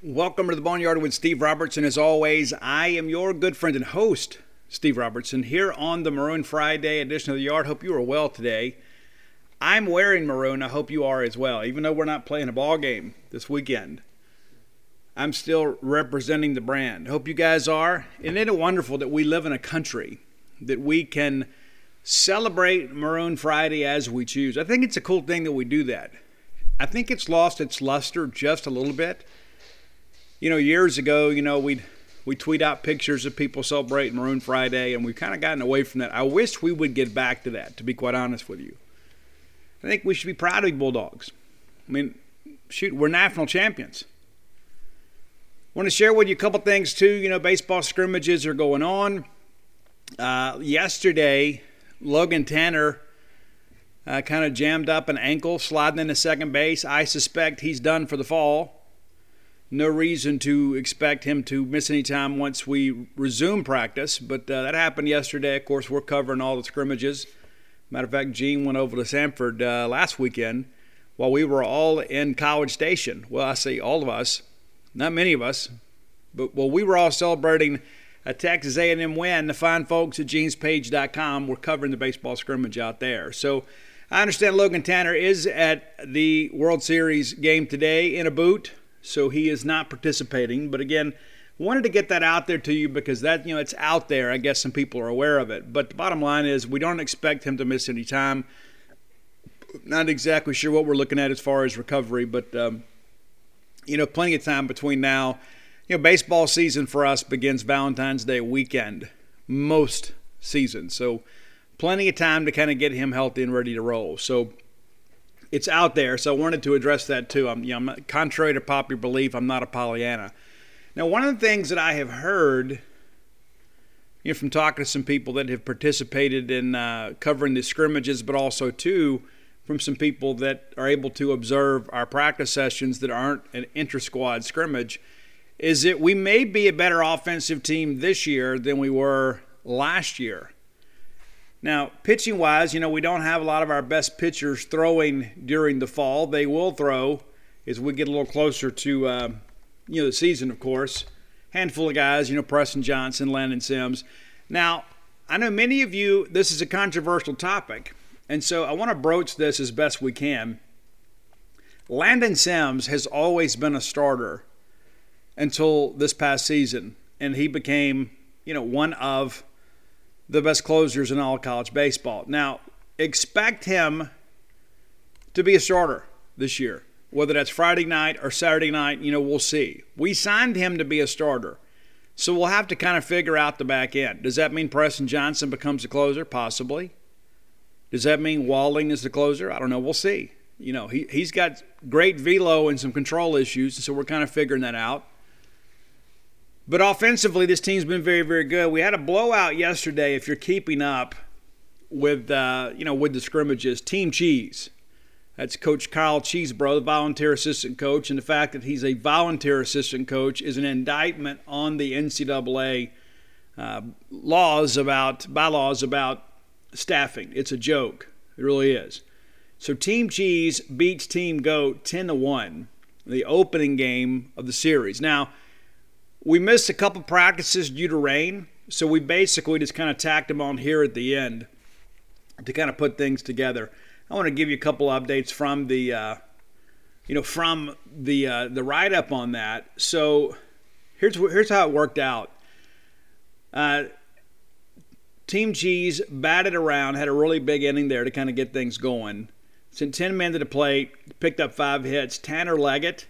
Welcome to the Boneyard with Steve Robertson. As always, I am your good friend and host, Steve Robertson, here on the Maroon Friday edition of the Yard. Hope you are well today. I'm wearing maroon. I hope you are as well, even though we're not playing a ball game this weekend. I'm still representing the brand. Hope you guys are. Isn't it wonderful that we live in a country that we can celebrate Maroon Friday as we choose? I think it's a cool thing that we do that. I think it's lost its luster just a little bit you know, years ago, you know, we'd we tweet out pictures of people celebrating Maroon Friday, and we've kind of gotten away from that. I wish we would get back to that, to be quite honest with you. I think we should be proud of the Bulldogs. I mean, shoot, we're national champions. Want to share with you a couple things too. You know, baseball scrimmages are going on. Uh, yesterday, Logan Tanner uh, kind of jammed up an ankle sliding into second base. I suspect he's done for the fall no reason to expect him to miss any time once we resume practice. But uh, that happened yesterday. Of course, we're covering all the scrimmages. Matter of fact, Gene went over to Sanford uh, last weekend while we were all in College Station. Well, I say all of us, not many of us, but well, we were all celebrating a Texas A&M win. The fine folks at genespage.com were covering the baseball scrimmage out there. So I understand Logan Tanner is at the World Series game today in a boot so he is not participating. But again, wanted to get that out there to you because that you know it's out there. I guess some people are aware of it. But the bottom line is we don't expect him to miss any time. Not exactly sure what we're looking at as far as recovery, but um, you know, plenty of time between now. You know, baseball season for us begins Valentine's Day weekend, most seasons. So, plenty of time to kind of get him healthy and ready to roll. So, it's out there. So I wanted to address that too. I'm, you know, contrary to popular belief, I'm not a Pollyanna. Now, one of the things that I have heard, you know, from talking to some people that have participated in uh, covering the scrimmages, but also too from some people that are able to observe our practice sessions that aren't an inter-squad scrimmage, is that we may be a better offensive team this year than we were last year. Now, pitching wise, you know, we don't have a lot of our best pitchers throwing during the fall. They will throw as we get a little closer to, uh, you know, the season, of course. Handful of guys, you know, Preston Johnson, Landon Sims. Now, I know many of you, this is a controversial topic, and so I want to broach this as best we can. Landon Sims has always been a starter until this past season, and he became, you know, one of the best closers in all college baseball. Now, expect him to be a starter this year. Whether that's Friday night or Saturday night, you know, we'll see. We signed him to be a starter. So we'll have to kind of figure out the back end. Does that mean Preston Johnson becomes a closer? Possibly. Does that mean Walling is the closer? I don't know. We'll see. You know, he, he's got great velo and some control issues, so we're kind of figuring that out. But offensively, this team's been very, very good. We had a blowout yesterday. If you're keeping up with, uh, you know, with the scrimmages, Team Cheese That's Coach Kyle Cheesebro, the volunteer assistant coach, and the fact that he's a volunteer assistant coach is an indictment on the NCAA uh, laws about bylaws about staffing. It's a joke. It really is. So Team Cheese beats Team Goat 10 to 1 the opening game of the series. Now, we missed a couple practices due to rain, so we basically just kind of tacked them on here at the end to kind of put things together. I want to give you a couple updates from the, uh, you know, from the uh, the write up on that. So here's here's how it worked out. Uh, Team Cheese batted around, had a really big inning there to kind of get things going. Sent 10 men to the plate, picked up five hits. Tanner Leggett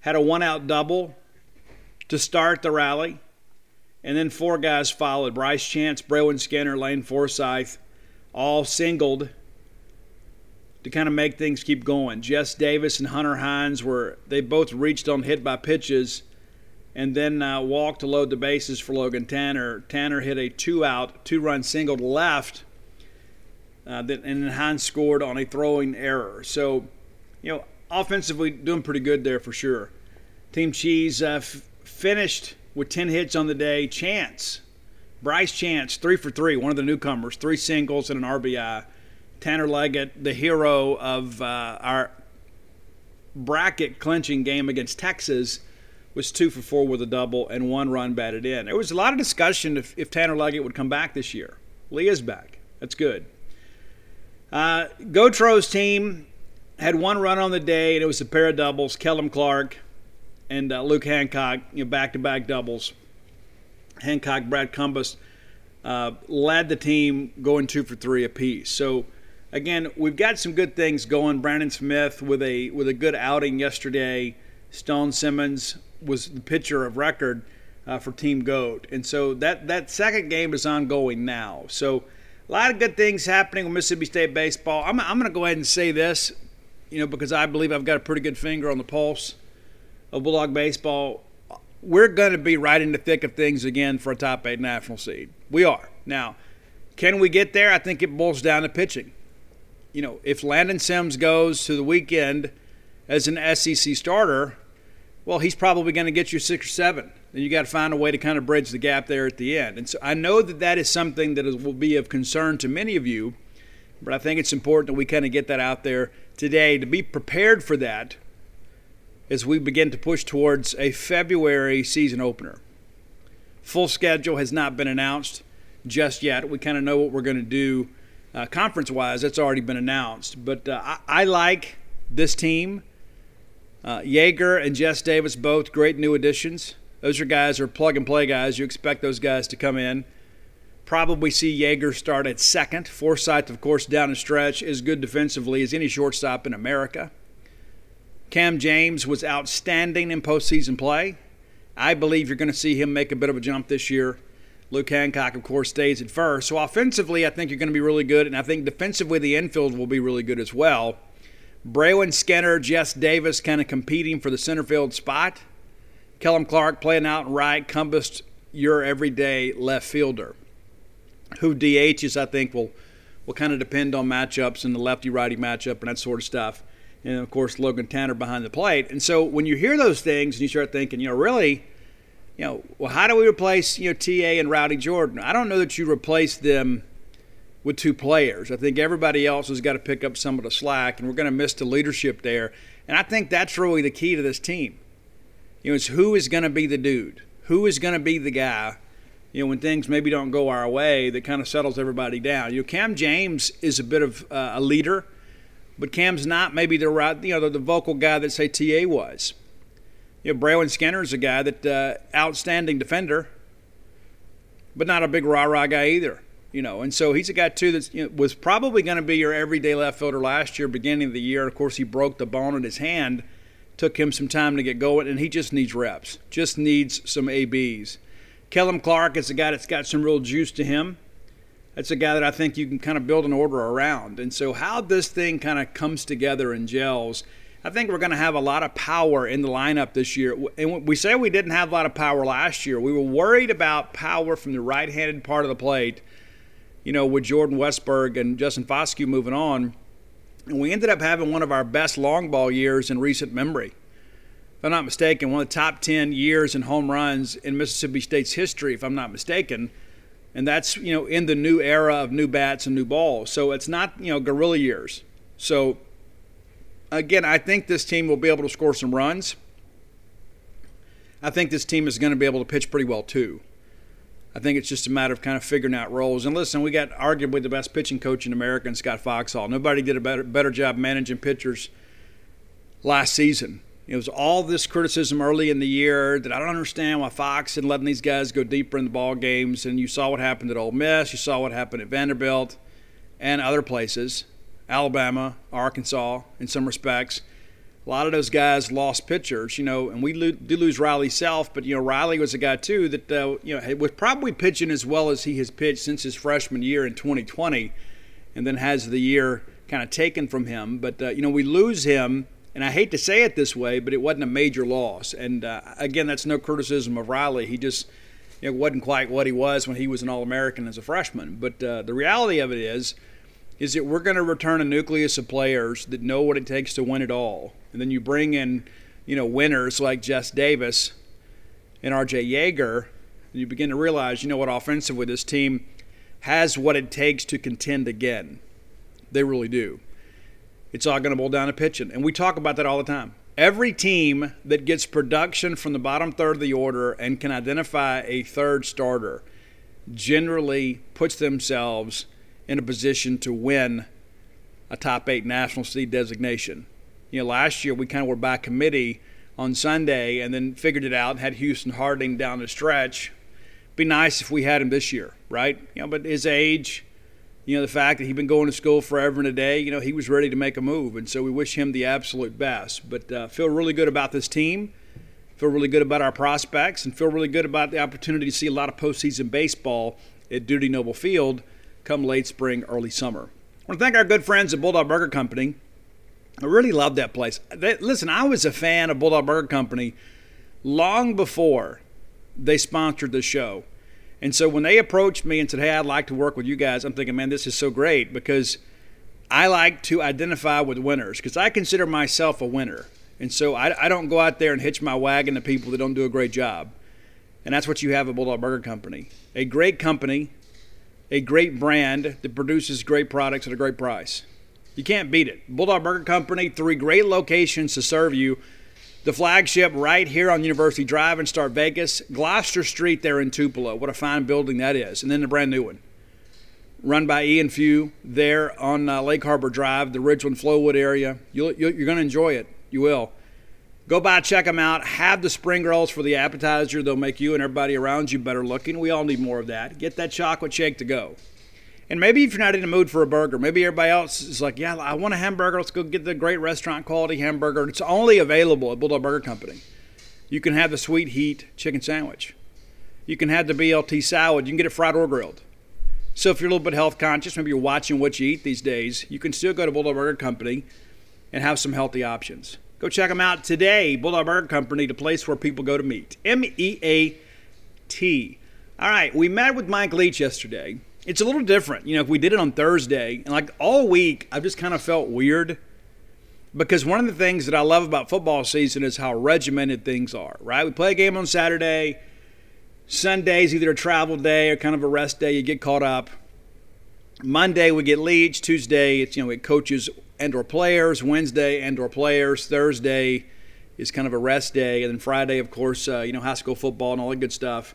had a one out double to start the rally. And then four guys followed Bryce Chance, Braylon Skinner, Lane Forsyth, all singled to kind of make things keep going. Jess Davis and Hunter Hines were, they both reached on hit by pitches and then uh, walked to load the bases for Logan Tanner. Tanner hit a two out, two run single to left, uh, that, and then Hines scored on a throwing error. So, you know, offensively doing pretty good there for sure. Team Cheese uh, finished with 10 hits on the day. Chance, Bryce Chance, three for three, one of the newcomers, three singles and an RBI. Tanner Leggett, the hero of uh, our bracket clinching game against Texas, was two for four with a double and one run batted in. There was a lot of discussion if, if Tanner Leggett would come back this year. Lee is back. That's good. Uh, Gautreau's team had one run on the day, and it was a pair of doubles. Kellum Clark and uh, Luke Hancock, you know, back-to-back doubles. Hancock, Brad Cumbest uh, led the team going two for three apiece. So again, we've got some good things going. Brandon Smith with a with a good outing yesterday. Stone Simmons was the pitcher of record uh, for Team Goat, and so that that second game is ongoing now. So a lot of good things happening with Mississippi State baseball. I'm I'm going to go ahead and say this, you know, because I believe I've got a pretty good finger on the pulse of Bulldog baseball. We're going to be right in the thick of things again for a top eight national seed. We are now. Can we get there? I think it boils down to pitching you know, if Landon Sims goes to the weekend as an SEC starter, well, he's probably going to get you six or seven. Then you got to find a way to kind of bridge the gap there at the end. And so I know that that is something that will be of concern to many of you, but I think it's important that we kind of get that out there today to be prepared for that as we begin to push towards a February season opener. Full schedule has not been announced just yet. We kind of know what we're going to do uh, conference wise, that's already been announced. But uh, I, I, like this team. Uh, Yeager and Jess Davis, both great new additions. Those are guys are plug and play guys. You expect those guys to come in. Probably see Yeager start at second. Forsyth, of course, down the stretch, as good defensively as any shortstop in America. Cam James was outstanding in postseason play. I believe you're going to see him make a bit of a jump this year. Luke Hancock, of course, stays at first. So offensively, I think you're going to be really good, and I think defensively, the infield will be really good as well. Braylon Skinner, Jess Davis kind of competing for the center field spot. Kellum Clark playing out right. Cumbest, your everyday left fielder. Who DHs, I think, will will kind of depend on matchups and the lefty righty matchup and that sort of stuff. And of course, Logan Tanner behind the plate. And so when you hear those things and you start thinking, you know, really, you know, well, how do we replace, you know, TA and Rowdy Jordan? I don't know that you replace them with two players. I think everybody else has got to pick up some of the slack, and we're going to miss the leadership there. And I think that's really the key to this team. You know, it's who is going to be the dude? Who is going to be the guy, you know, when things maybe don't go our way that kind of settles everybody down? You know, Cam James is a bit of uh, a leader, but Cam's not maybe the right, you know, the, the vocal guy that, say, TA was. You know, Braylon Skinner is a guy that uh, outstanding defender, but not a big rah rah guy either. You know, and so he's a guy too that you know, was probably going to be your everyday left fielder last year, beginning of the year. Of course, he broke the bone in his hand, took him some time to get going, and he just needs reps, just needs some ABs. Kellum Clark is a guy that's got some real juice to him. That's a guy that I think you can kind of build an order around. And so, how this thing kind of comes together and gels I think we're going to have a lot of power in the lineup this year. And we say we didn't have a lot of power last year. We were worried about power from the right handed part of the plate, you know, with Jordan Westburg and Justin Foscue moving on. And we ended up having one of our best long ball years in recent memory. If I'm not mistaken, one of the top 10 years in home runs in Mississippi State's history, if I'm not mistaken. And that's, you know, in the new era of new bats and new balls. So it's not, you know, guerrilla years. So again, I think this team will be able to score some runs. I think this team is going to be able to pitch pretty well too. I think it's just a matter of kind of figuring out roles. And listen, we got arguably the best pitching coach in America Scott Foxhall. Nobody did a better better job managing pitchers last season. It was all this criticism early in the year that I don't understand why Fox and letting these guys go deeper in the ball games. And you saw what happened at Ole Miss. You saw what happened at Vanderbilt and other places, Alabama, Arkansas, in some respects a lot of those guys lost pitchers, you know, and we lo- do lose Riley Self, but you know Riley was a guy too that uh, you know was probably pitching as well as he has pitched since his freshman year in 2020, and then has the year kind of taken from him. But uh, you know we lose him, and I hate to say it this way, but it wasn't a major loss. And uh, again, that's no criticism of Riley. He just know, wasn't quite what he was when he was an All-American as a freshman. But uh, the reality of it is is that we're going to return a nucleus of players that know what it takes to win it all. And then you bring in, you know, winners like Jess Davis and RJ Yeager, and you begin to realize, you know what, offensively, this team has what it takes to contend again. They really do. It's all going to boil down to pitching. And we talk about that all the time. Every team that gets production from the bottom third of the order and can identify a third starter generally puts themselves in a position to win a top eight national seed designation. You know, last year we kind of were by committee on Sunday and then figured it out, and had Houston Harding down the stretch. Be nice if we had him this year, right? You know, but his age, you know, the fact that he'd been going to school forever and a day, you know, he was ready to make a move. And so we wish him the absolute best. But uh, feel really good about this team, feel really good about our prospects, and feel really good about the opportunity to see a lot of postseason baseball at Dudy Noble Field come late spring, early summer. I want to thank our good friends at Bulldog Burger Company. I really love that place. They, listen, I was a fan of Bulldog Burger Company long before they sponsored the show. And so when they approached me and said, Hey, I'd like to work with you guys, I'm thinking, man, this is so great because I like to identify with winners because I consider myself a winner. And so I, I, don't go out there and hitch my wagon to people that don't do a great job. And that's what you have at Bulldog Burger Company. A great company a great brand that produces great products at a great price. You can't beat it. Bulldog Burger Company, three great locations to serve you. The flagship right here on University Drive in Star Vegas, Gloster Street there in Tupelo. What a fine building that is. And then the brand new one. Run by Ian Few there on uh, Lake Harbor Drive, the Ridgeland Flowood area. You'll, you're going to enjoy it. You will. Go by, check them out. Have the spring rolls for the appetizer. They'll make you and everybody around you better looking. We all need more of that. Get that chocolate shake to go. And maybe if you're not in the mood for a burger, maybe everybody else is like, yeah, I want a hamburger. Let's go get the great restaurant quality hamburger. It's only available at Bulldog Burger Company. You can have the sweet heat chicken sandwich. You can have the BLT salad. You can get it fried or grilled. So if you're a little bit health conscious, maybe you're watching what you eat these days, you can still go to Bulldog Burger Company and have some healthy options. Go check them out today. Bulldog Burger Company, the place where people go to meet. M E A T. All right, we met with Mike Leach yesterday. It's a little different. You know, if we did it on Thursday, and like all week, I've just kind of felt weird because one of the things that I love about football season is how regimented things are, right? We play a game on Saturday. Sunday's either a travel day or kind of a rest day. You get caught up. Monday we get Leach. Tuesday it's you know it coaches and or players. Wednesday and or players. Thursday is kind of a rest day, and then Friday, of course, uh, you know high school football and all that good stuff.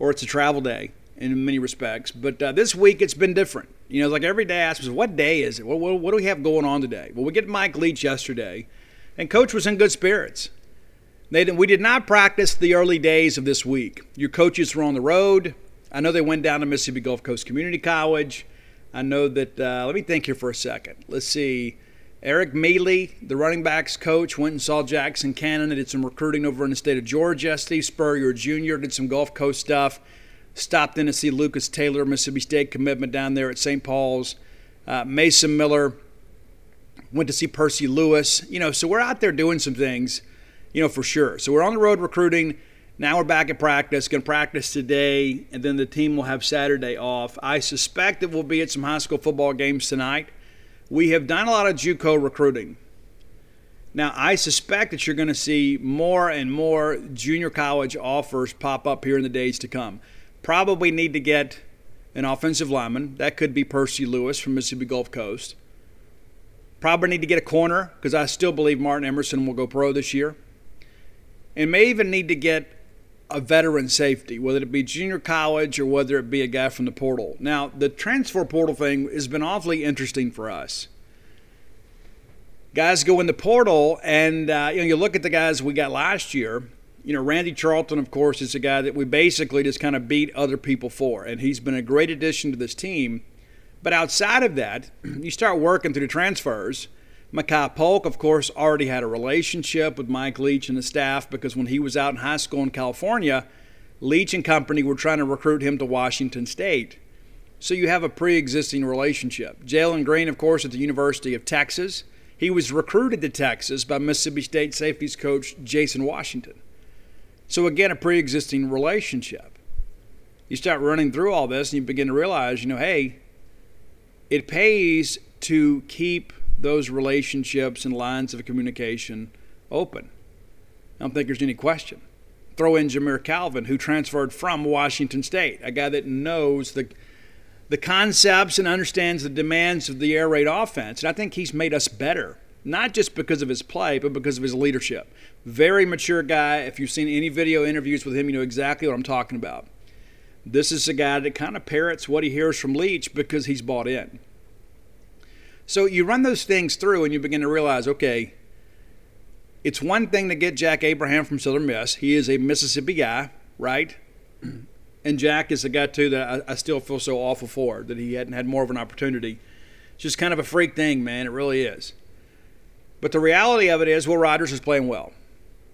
Or it's a travel day in many respects. But uh, this week it's been different. You know, like every day I ask, what day is it? What, what, what do we have going on today? Well, we get Mike Leach yesterday, and Coach was in good spirits. They we did not practice the early days of this week. Your coaches were on the road. I know they went down to Mississippi Gulf Coast Community College. I know that, uh, let me think here for a second. Let's see. Eric Mele, the running backs coach, went and saw Jackson Cannon did some recruiting over in the state of Georgia. Steve Spurrier Jr. did some Gulf Coast stuff. Stopped in to see Lucas Taylor, Mississippi State commitment down there at St. Paul's. Uh, Mason Miller went to see Percy Lewis. You know, so we're out there doing some things, you know, for sure. So we're on the road recruiting. Now we're back at practice, going to practice today, and then the team will have Saturday off. I suspect that we'll be at some high school football games tonight. we have done a lot of JUCO recruiting. Now, I suspect that you're going to see more and more junior college offers pop up here in the days to come. Probably need to get an offensive lineman. That could be Percy Lewis from Mississippi Gulf Coast. Probably need to get a corner because I still believe Martin Emerson will go pro this year. And may even need to get a veteran safety, whether it be junior college or whether it be a guy from the portal. Now, the transfer portal thing has been awfully interesting for us. Guys go in the portal, and uh, you know you look at the guys we got last year. You know, Randy Charlton, of course, is a guy that we basically just kind of beat other people for, and he's been a great addition to this team. But outside of that, you start working through the transfers. Makai Polk, of course, already had a relationship with Mike Leach and the staff because when he was out in high school in California, Leach and company were trying to recruit him to Washington State. So you have a pre existing relationship. Jalen Green, of course, at the University of Texas. He was recruited to Texas by Mississippi State safeties coach Jason Washington. So, again, a pre existing relationship. You start running through all this and you begin to realize, you know, hey, it pays to keep those relationships and lines of communication open. I don't think there's any question. Throw in Jamire Calvin, who transferred from Washington State, a guy that knows the the concepts and understands the demands of the air raid offense. And I think he's made us better, not just because of his play, but because of his leadership. Very mature guy. If you've seen any video interviews with him, you know exactly what I'm talking about. This is a guy that kind of parrots what he hears from Leach because he's bought in. So you run those things through and you begin to realize okay, it's one thing to get Jack Abraham from Southern Miss. He is a Mississippi guy, right? And Jack is a guy, too, that I, I still feel so awful for that he hadn't had more of an opportunity. It's just kind of a freak thing, man. It really is. But the reality of it is, Will Rogers is playing well.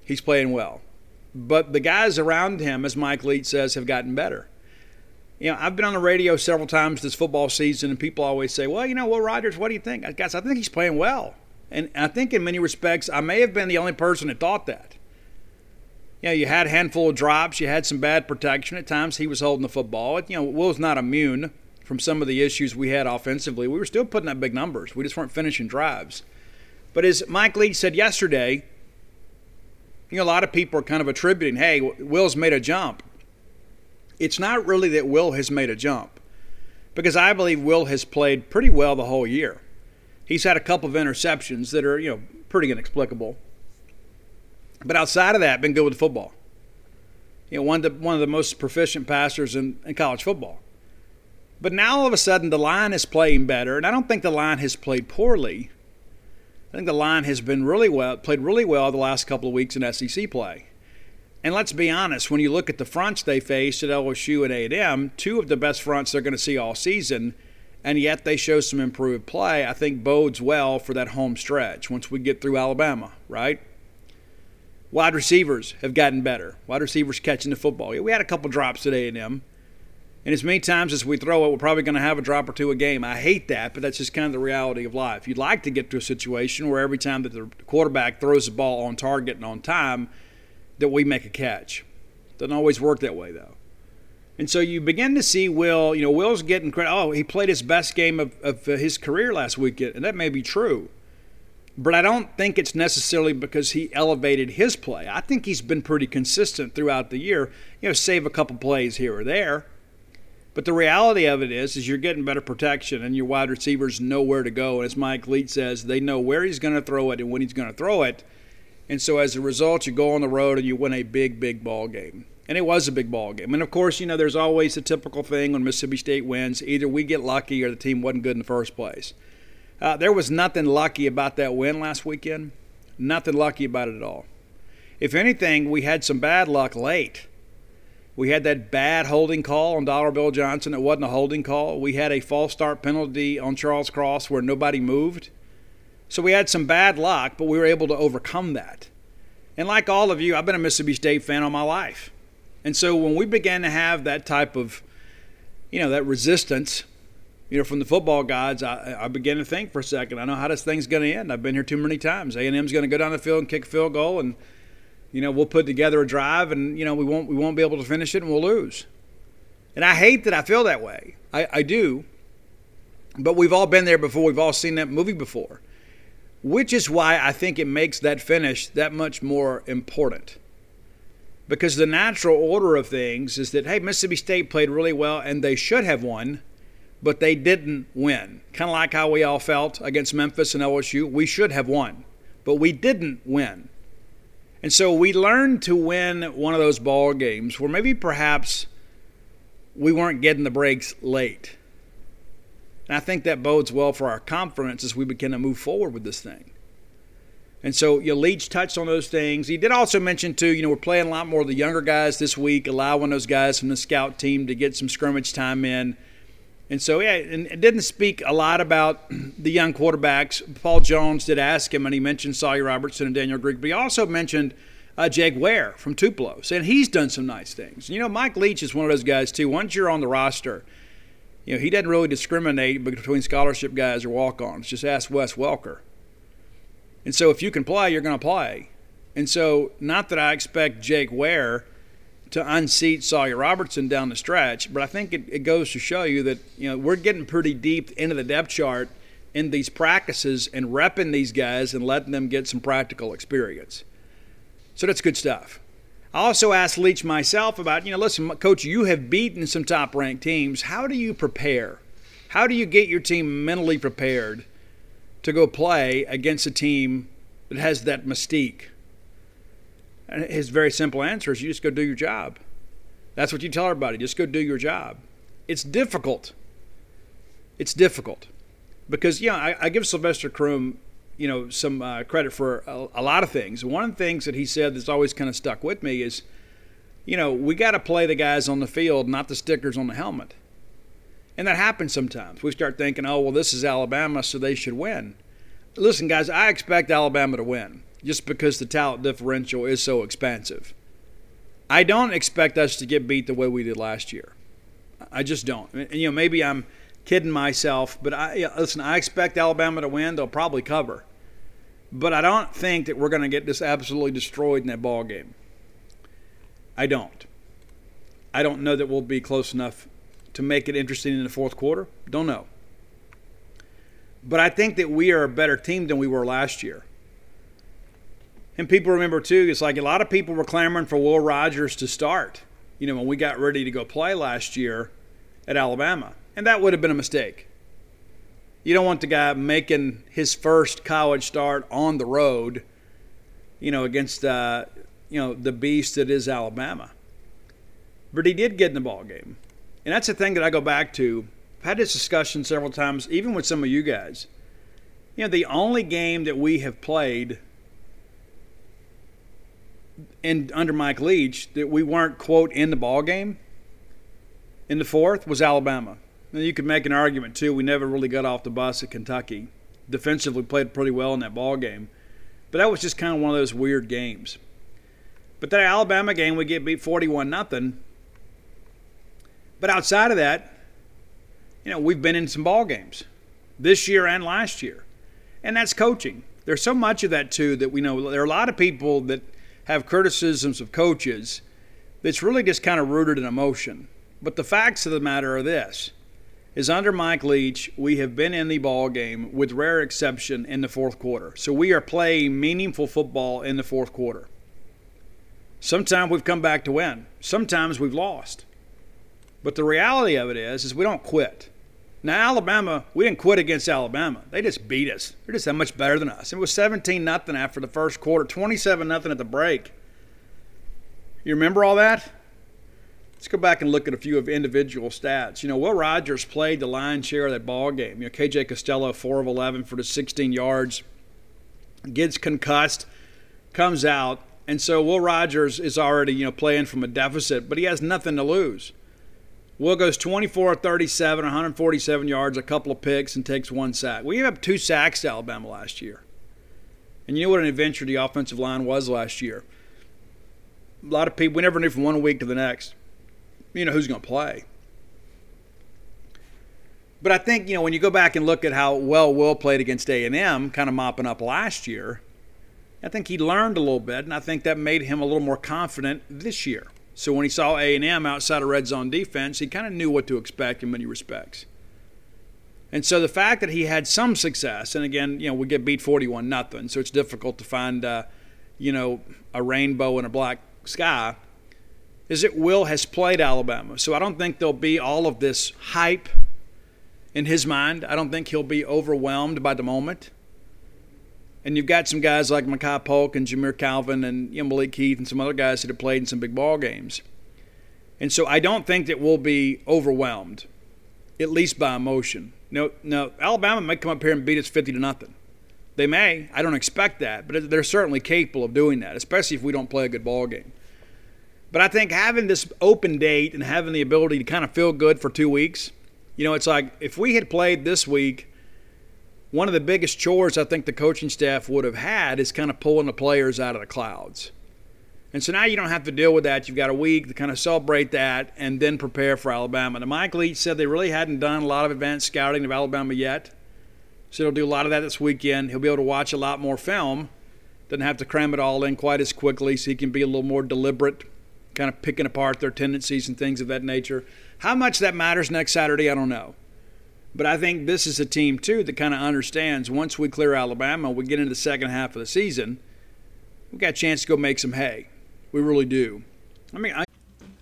He's playing well. But the guys around him, as Mike Leach says, have gotten better. You know, I've been on the radio several times this football season, and people always say, well, you know, Will Rogers, what do you think? Guys, I think he's playing well. And I think in many respects, I may have been the only person that thought that. You know, you had a handful of drops, you had some bad protection. At times, he was holding the football. You know, Will's not immune from some of the issues we had offensively. We were still putting up big numbers. We just weren't finishing drives. But as Mike Leach said yesterday, you know, a lot of people are kind of attributing, hey, Will's made a jump it's not really that Will has made a jump because I believe Will has played pretty well the whole year. He's had a couple of interceptions that are, you know, pretty inexplicable. But outside of that, been good with football. You know, one of the, one of the most proficient passers in, in college football. But now all of a sudden the line is playing better, and I don't think the line has played poorly. I think the line has been really well, played really well the last couple of weeks in SEC play. And let's be honest, when you look at the fronts they faced at LSU and A&M, two of the best fronts they're going to see all season, and yet they show some improved play, I think bodes well for that home stretch once we get through Alabama, right? Wide receivers have gotten better. Wide receivers catching the football. Yeah, we had a couple drops at A&M. And as many times as we throw it, we're probably going to have a drop or two a game. I hate that, but that's just kind of the reality of life. You'd like to get to a situation where every time that the quarterback throws the ball on target and on time – that we make a catch. Doesn't always work that way though. And so you begin to see Will, you know, Will's getting credit. Oh, he played his best game of, of uh, his career last weekend, and that may be true. But I don't think it's necessarily because he elevated his play. I think he's been pretty consistent throughout the year, you know, save a couple plays here or there. But the reality of it is, is you're getting better protection, and your wide receivers know where to go. And as Mike Leach says, they know where he's going to throw it and when he's going to throw it. And so as a result, you go on the road and you win a big, big ball game. And it was a big ball game. And of course, you know, there's always a typical thing when Mississippi State wins. Either we get lucky or the team wasn't good in the first place. Uh, there was nothing lucky about that win last weekend. Nothing lucky about it at all. If anything, we had some bad luck late. We had that bad holding call on Dollar Bill Johnson. It wasn't a holding call. We had a false start penalty on Charles Cross where nobody moved. So we had some bad luck, but we were able to overcome that. And like all of you, I've been a Mississippi State fan all my life. And so when we began to have that type of, you know, that resistance, you know, from the football gods, I, I began to think for a second. I know how this thing's going to end. I've been here too many times. A and M's going to go down the field and kick a field goal, and you know we'll put together a drive, and you know we won't we won't be able to finish it, and we'll lose. And I hate that I feel that way. I, I do, But we've all been there before. We've all seen that movie before, which is why I think it makes that finish that much more important. Because the natural order of things is that, hey, Mississippi State played really well and they should have won, but they didn't win. Kind of like how we all felt against Memphis and LSU. We should have won, but we didn't win. And so we learned to win one of those ball games where maybe perhaps we weren't getting the breaks late. And I think that bodes well for our confidence as we begin to move forward with this thing. And so you Leach touched on those things. He did also mention too, you know, we're playing a lot more of the younger guys this week, allowing those guys from the scout team to get some scrimmage time in. And so, yeah, and it didn't speak a lot about the young quarterbacks. Paul Jones did ask him, and he mentioned Sawyer Robertson and Daniel Greek, but he also mentioned uh, Jake Ware from Tupelo, saying he's done some nice things. You know, Mike Leach is one of those guys, too. Once you're on the roster, you know, he doesn't really discriminate between scholarship guys or walk ons. Just ask Wes Welker. And so if you can play, you're going to play. And so, not that I expect Jake Ware to unseat Sawyer Robertson down the stretch, but I think it, it goes to show you that you know we're getting pretty deep into the depth chart in these practices and repping these guys and letting them get some practical experience. So that's good stuff. I also asked Leach myself about, you know, listen, coach, you have beaten some top ranked teams. How do you prepare? How do you get your team mentally prepared to go play against a team that has that mystique? And his very simple answer is you just go do your job. That's what you tell everybody. Just go do your job. It's difficult. It's difficult because you know I, I give Sylvester Croom you know some uh, credit for a, a, lot of things. One of the things that he said that's always kind of stuck with me is, you know, we got to play the guys on the field, not the stickers on the helmet. And that happens sometimes. We start thinking, oh well, this is Alabama, so they should win. Listen, guys, I expect Alabama to win just because the talent differential is so expansive. I don't expect us to get beat the way we did last year. I just don't. And, you know, maybe I'm kidding myself, but I listen. I expect Alabama to win. They'll probably cover, but I don't think that we're going to get this absolutely destroyed in that ball game. I don't. I don't know that we'll be close enough to make it interesting in the fourth quarter. Don't know. But I think that we are a better team than we were last year. And people remember too, it's like a lot of people were clamoring for Will Rogers to start, you know, when we got ready to go play last year at Alabama. And that would have been a mistake. You don't want the guy making his first college start on the road, you know, against uh, you know the beast that is Alabama. But he did get in the ball game, and that's the thing that I go back to. I've had this discussion several times, even with some of you guys. You know, the only game that we have played in under Mike Leach that we weren't quote in the ball game in the fourth was Alabama. And you could make an argument too. We never really got off the bus at Kentucky. Defensively played pretty well in that ball game, but that was just kind of one of those weird games. But that Alabama game, we get beat forty-one nothing. But outside of that, you know, we've been in some ball games this year and last year, and that's coaching. There's so much of that too that we know. There are a lot of people that have criticisms of coaches that's really just kind of rooted in emotion. But the facts of the matter are this is under Mike Leach, we have been in the ball game with rare exception in the fourth quarter. So we are playing meaningful football in the fourth quarter. Sometimes we've come back to win. Sometimes we've lost. But the reality of it is is we don't quit. Now Alabama, we didn't quit against Alabama. They just beat us. They're just that much better than us. It was 17 nothing after the first quarter, 27 nothing at the break. You remember all that? Let's go back and look at a few of individual stats. You know, Will Rogers played the lion's share of that ball game. You know, KJ Costello, 4 of 11 for the 16 yards, gets concussed, comes out, and so Will Rogers is already, you know, playing from a deficit, but he has nothing to lose. Will goes 24 37, 147 yards, a couple of picks, and takes one sack. We gave up two sacks to Alabama last year. And you know what an adventure the offensive line was last year. A lot of people, we never knew from one week to the next you know who's going to play. But I think you know when you go back and look at how well Will played against A and M, kind of mopping up last year. I think he learned a little bit, and I think that made him a little more confident this year. So when he saw A and M outside of red zone defense, he kind of knew what to expect in many respects. And so the fact that he had some success, and again, you know, we get beat 41 nothing, so it's difficult to find, uh, you know, a rainbow in a black sky, is that Will has played Alabama. So I don't think there'll be all of this hype in his mind. I don't think he'll be overwhelmed by the moment. And you've got some guys like Makai Polk and Jamire Calvin and you know, Malik Heath and some other guys that have played in some big ball games. And so I don't think that we'll be overwhelmed, at least by emotion. No, no, Alabama may come up here and beat us 50 to nothing. They may. I don't expect that, but they're certainly capable of doing that, especially if we don't play a good ball game. But I think having this open date and having the ability to kind of feel good for two weeks, you know, it's like if we had played this week, one of the biggest chores I think the coaching staff would have had is kind of pulling the players out of the clouds. And so now you don't have to deal with that. You've got a week to kind of celebrate that and then prepare for Alabama. Now, Mike Leach said they really hadn't done a lot of advanced scouting of Alabama yet. So he'll do a lot of that this weekend. He'll be able to watch a lot more film. Doesn't have to cram it all in quite as quickly, so he can be a little more deliberate, kind of picking apart their tendencies and things of that nature. How much that matters next Saturday, I don't know. But I think this is a team, too, that kind of understands once we clear Alabama, we get into the second half of the season, we've got a chance to go make some hay. We really do. I mean, I.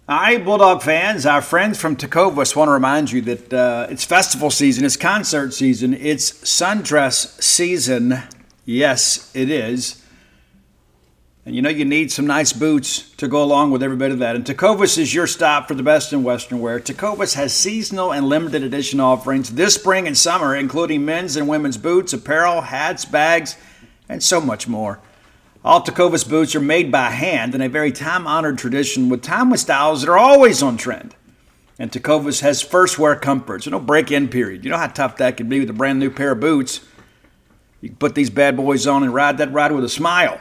Right, Bulldog fans, our friends from Tecovas want to remind you that uh, it's festival season, it's concert season, it's sundress season. Yes, it is. And you know you need some nice boots to go along with every bit of that. And Tecovas is your stop for the best in Western wear. Tecovas has seasonal and limited edition offerings this spring and summer, including men's and women's boots, apparel, hats, bags, and so much more. All Tecovas boots are made by hand in a very time honored tradition with timeless styles that are always on trend. And Tecovas has first wear comfort, so no break in period. You know how tough that can be with a brand new pair of boots. You can put these bad boys on and ride that ride with a smile.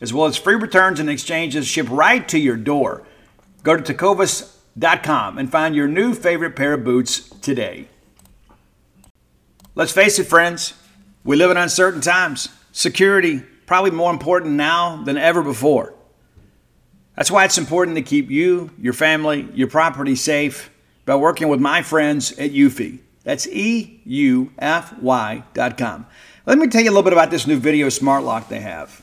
as well as free returns and exchanges shipped right to your door. Go to tecovas.com and find your new favorite pair of boots today. Let's face it, friends, we live in uncertain times. Security probably more important now than ever before. That's why it's important to keep you, your family, your property safe by working with my friends at Eufy. That's E U F Y dot com. Let me tell you a little bit about this new video smart lock they have.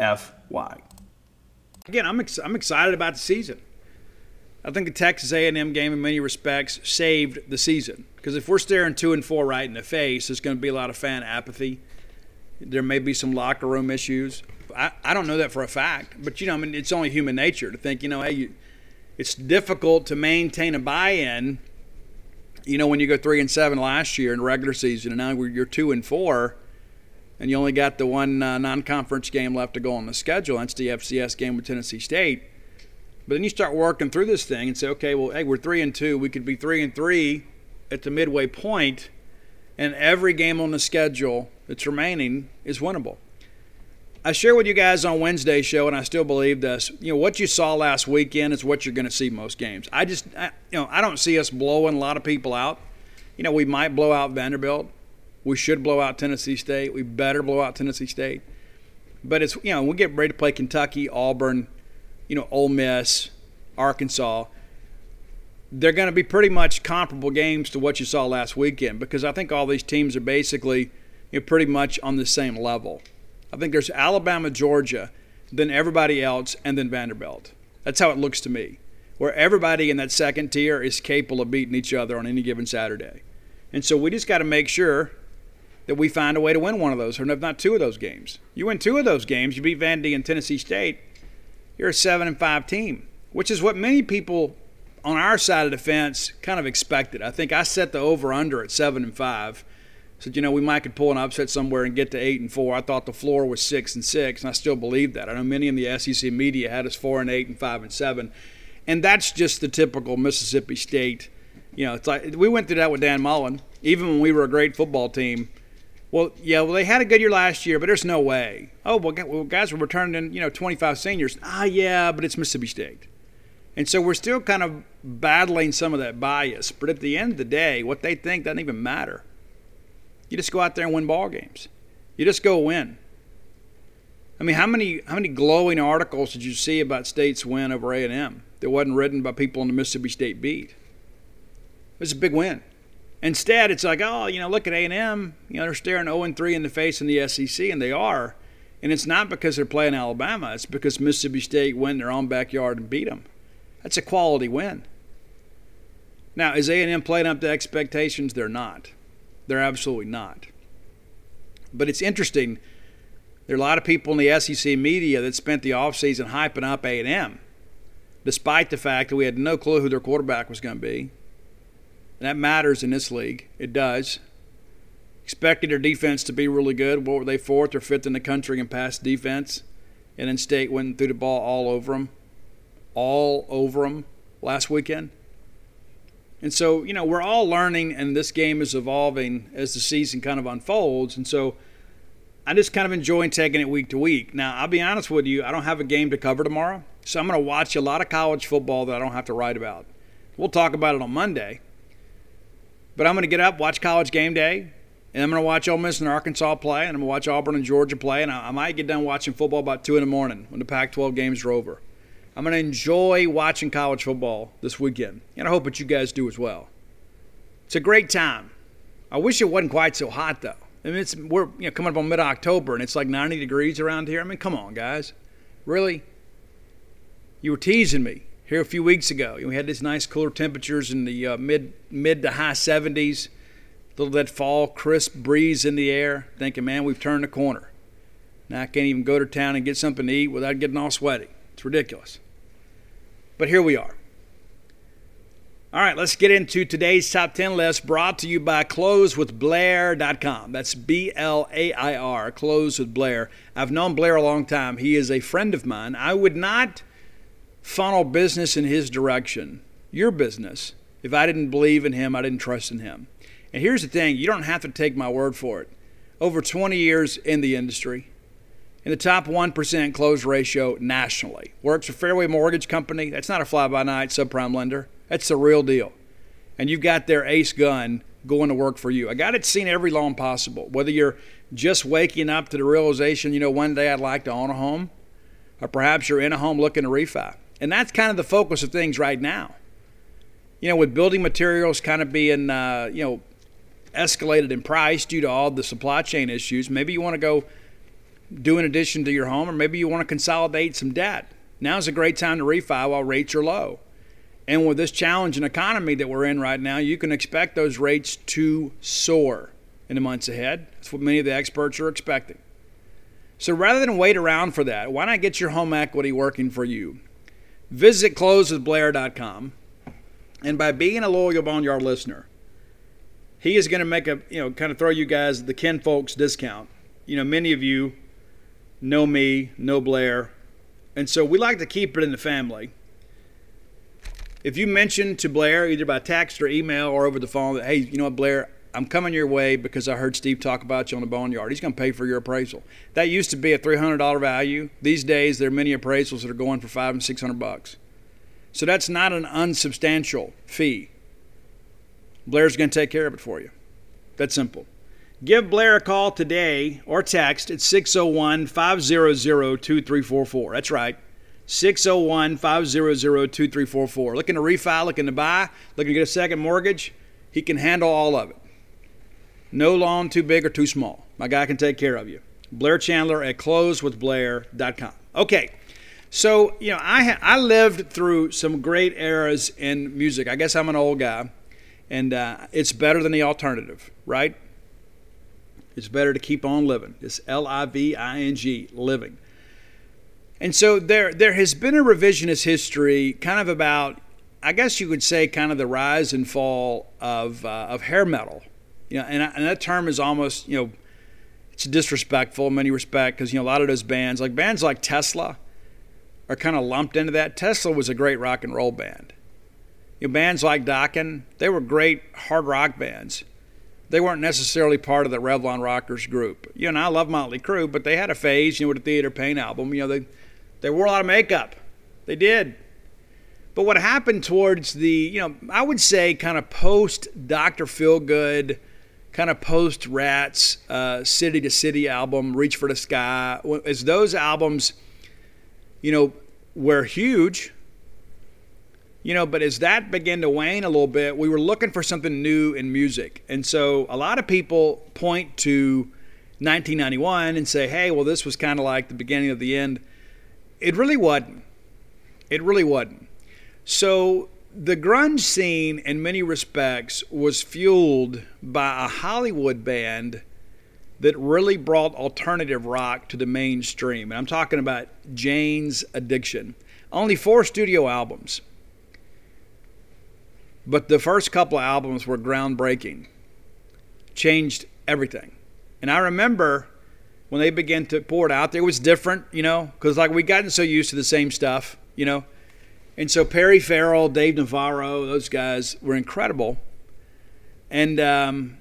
F Y. Again, I'm, ex- I'm excited about the season. I think the Texas A&M game, in many respects, saved the season because if we're staring two and four right in the face, there's going to be a lot of fan apathy. There may be some locker room issues. I, I don't know that for a fact, but you know, I mean, it's only human nature to think, you know, hey, you, it's difficult to maintain a buy-in. You know, when you go three and seven last year in regular season, and now you're two and four, and you only got the one uh, non-conference game left to go on the schedule. That's the FCS game with Tennessee State. But then you start working through this thing and say, okay, well, hey, we're three and two. We could be three and three at the midway point, and every game on the schedule that's remaining is winnable. I share with you guys on Wednesday show, and I still believe this. You know what you saw last weekend is what you're going to see most games. I just, I, you know, I don't see us blowing a lot of people out. You know, we might blow out Vanderbilt. We should blow out Tennessee State. We better blow out Tennessee State. But it's you know we get ready to play Kentucky, Auburn, you know, Ole Miss, Arkansas, they're going to be pretty much comparable games to what you saw last weekend because I think all these teams are basically you know, pretty much on the same level. I think there's Alabama, Georgia, then everybody else, and then Vanderbilt. That's how it looks to me, where everybody in that second tier is capable of beating each other on any given Saturday. And so we just got to make sure that we find a way to win one of those, or if not two of those games. You win two of those games, you beat Vandy and Tennessee State, you're a seven and five team, which is what many people on our side of the fence kind of expected. I think I set the over under at seven and five. Said, you know, we might could pull an upset somewhere and get to eight and four. I thought the floor was six and six, and I still believe that. I know many in the SEC media had us four and eight and five and seven, and that's just the typical Mississippi State. You know, it's like we went through that with Dan Mullen. Even when we were a great football team, well, yeah, well, they had a good year last year, but there's no way. Oh, well, guys were returning, you know, 25 seniors. Ah, yeah, but it's Mississippi State. And so we're still kind of battling some of that bias. But at the end of the day, what they think doesn't even matter. You just go out there and win ball games. You just go win. I mean, how many how many glowing articles did you see about State's win over A&M that wasn't written by people on the Mississippi State beat? It was a big win. Instead, it's like, oh, you know, look at A&M. You know, they're staring 0 3 in the face in the SEC, and they are. And it's not because they're playing Alabama. It's because Mississippi State went in their own backyard and beat them. That's a quality win. Now, is A&M playing up to expectations? They're not. They're absolutely not. But it's interesting. There are a lot of people in the SEC media that spent the offseason hyping up A&M, despite the fact that we had no clue who their quarterback was going to be and that matters in this league. It does. Expecting their defense to be really good. What were they, fourth or fifth in the country in pass defense? And then State went and threw the ball all over them. All over them last weekend. And so, you know, we're all learning, and this game is evolving as the season kind of unfolds. And so, I just kind of enjoy taking it week to week. Now, I'll be honest with you, I don't have a game to cover tomorrow, so I'm going to watch a lot of college football that I don't have to write about. We'll talk about it on Monday. But I'm going to get up, watch College Game Day, and I'm going to watch Ole Miss and Arkansas play, and I'm going to watch Auburn and Georgia play, and I, might get done watching football about 2 in the morning when the Pac 12 games are over. I'm going to enjoy watching college football this weekend, and I hope that you guys do as well. It's a great time. I wish it wasn't quite so hot, though. I mean, it's, we're you know, coming up on mid October, and it's like 90 degrees around here. I mean, come on, guys. Really? You were teasing me here a few weeks ago. We had these nice cooler temperatures in the uh, mid mid to high 70s. A little that fall crisp breeze in the air. Thinking, man, we've turned the corner. Now I can't even go to town and get something to eat without getting all sweaty. It's ridiculous. But here we are. All right, let's get into today's top 10 list brought to you by closewithblair.com. That's B L A I R, Close with Blair. I've known Blair a long time. He is a friend of mine. I would not funnel business in his direction, your business, if I didn't believe in him, I didn't trust in him. And here's the thing you don't have to take my word for it. Over 20 years in the industry, in the top 1% close ratio nationally. Works for Fairway Mortgage Company. That's not a fly by night subprime lender, that's the real deal. And you've got their ace gun going to work for you. A guy that's seen every loan possible, whether you're just waking up to the realization, you know, one day I'd like to own a home, or perhaps you're in a home looking to refi. And that's kind of the focus of things right now. You know, with building materials kind of being, uh, you know, escalated in price due to all the supply chain issues, maybe you want to go do an addition to your home, or maybe you want to consolidate some debt. Now's a great time to refi while rates are low. And with this challenging economy that we're in right now, you can expect those rates to soar in the months ahead. That's what many of the experts are expecting. So rather than wait around for that, why not get your home equity working for you? Visit closewithblair.com. And by being a loyal Boneyard listener, he is going to make a, you know, kind of throw you guys the Ken Folks discount. You know, many of you know me, know Blair. And so we like to keep it in the family. If you mention to Blair, either by text or email or over the phone, that, hey, you know what, Blair, I'm coming your way because I heard Steve talk about you on the boneyard. He's going to pay for your appraisal. That used to be a $300 value. These days, there are many appraisals that are going for five and 600 bucks. So that's not an unsubstantial fee. Blair's going to take care of it for you. That's simple. Give Blair a call today or text at 601 500 2344. That's right. 601 500 2344. Looking to refi, looking to buy, looking to get a second mortgage, he can handle all of it. No lawn too big or too small. My guy can take care of you. Blair Chandler at closewithblair.com. Okay, so you know I ha- I lived through some great eras in music. I guess I'm an old guy, and uh, it's better than the alternative, right? It's better to keep on living. It's L I V I N G, living. And so there there has been a revisionist history, kind of about, I guess you could say, kind of the rise and fall of uh, of hair metal. You know, and, and that term is almost you know, it's disrespectful in many respects because you know a lot of those bands, like bands like Tesla, are kind of lumped into that. Tesla was a great rock and roll band. You know, bands like Dokken, they were great hard rock bands. They weren't necessarily part of the Revlon Rockers group. You know, and I love Motley Crue, but they had a phase, you know, with the Theater Pain album. You know, they they wore a lot of makeup. They did. But what happened towards the, you know, I would say kind of post Dr. Feelgood, kind of post Ratt's, uh, City to City album, Reach for the Sky, as those albums, you know, were huge, you know, but as that began to wane a little bit, we were looking for something new in music. And so a lot of people point to 1991 and say, hey, well, this was kind of like the beginning of the end. It really wasn't. It really wasn't. So the grunge scene, in many respects, was fueled by a Hollywood band that really brought alternative rock to the mainstream. And I'm talking about Jane's Addiction. Only four studio albums. But the first couple of albums were groundbreaking, changed everything. And I remember when they began to pour it out there, it was different, you know, because like we gotten so used to the same stuff, you know. And so Perry Farrell, Dave Navarro, those guys were incredible. And um,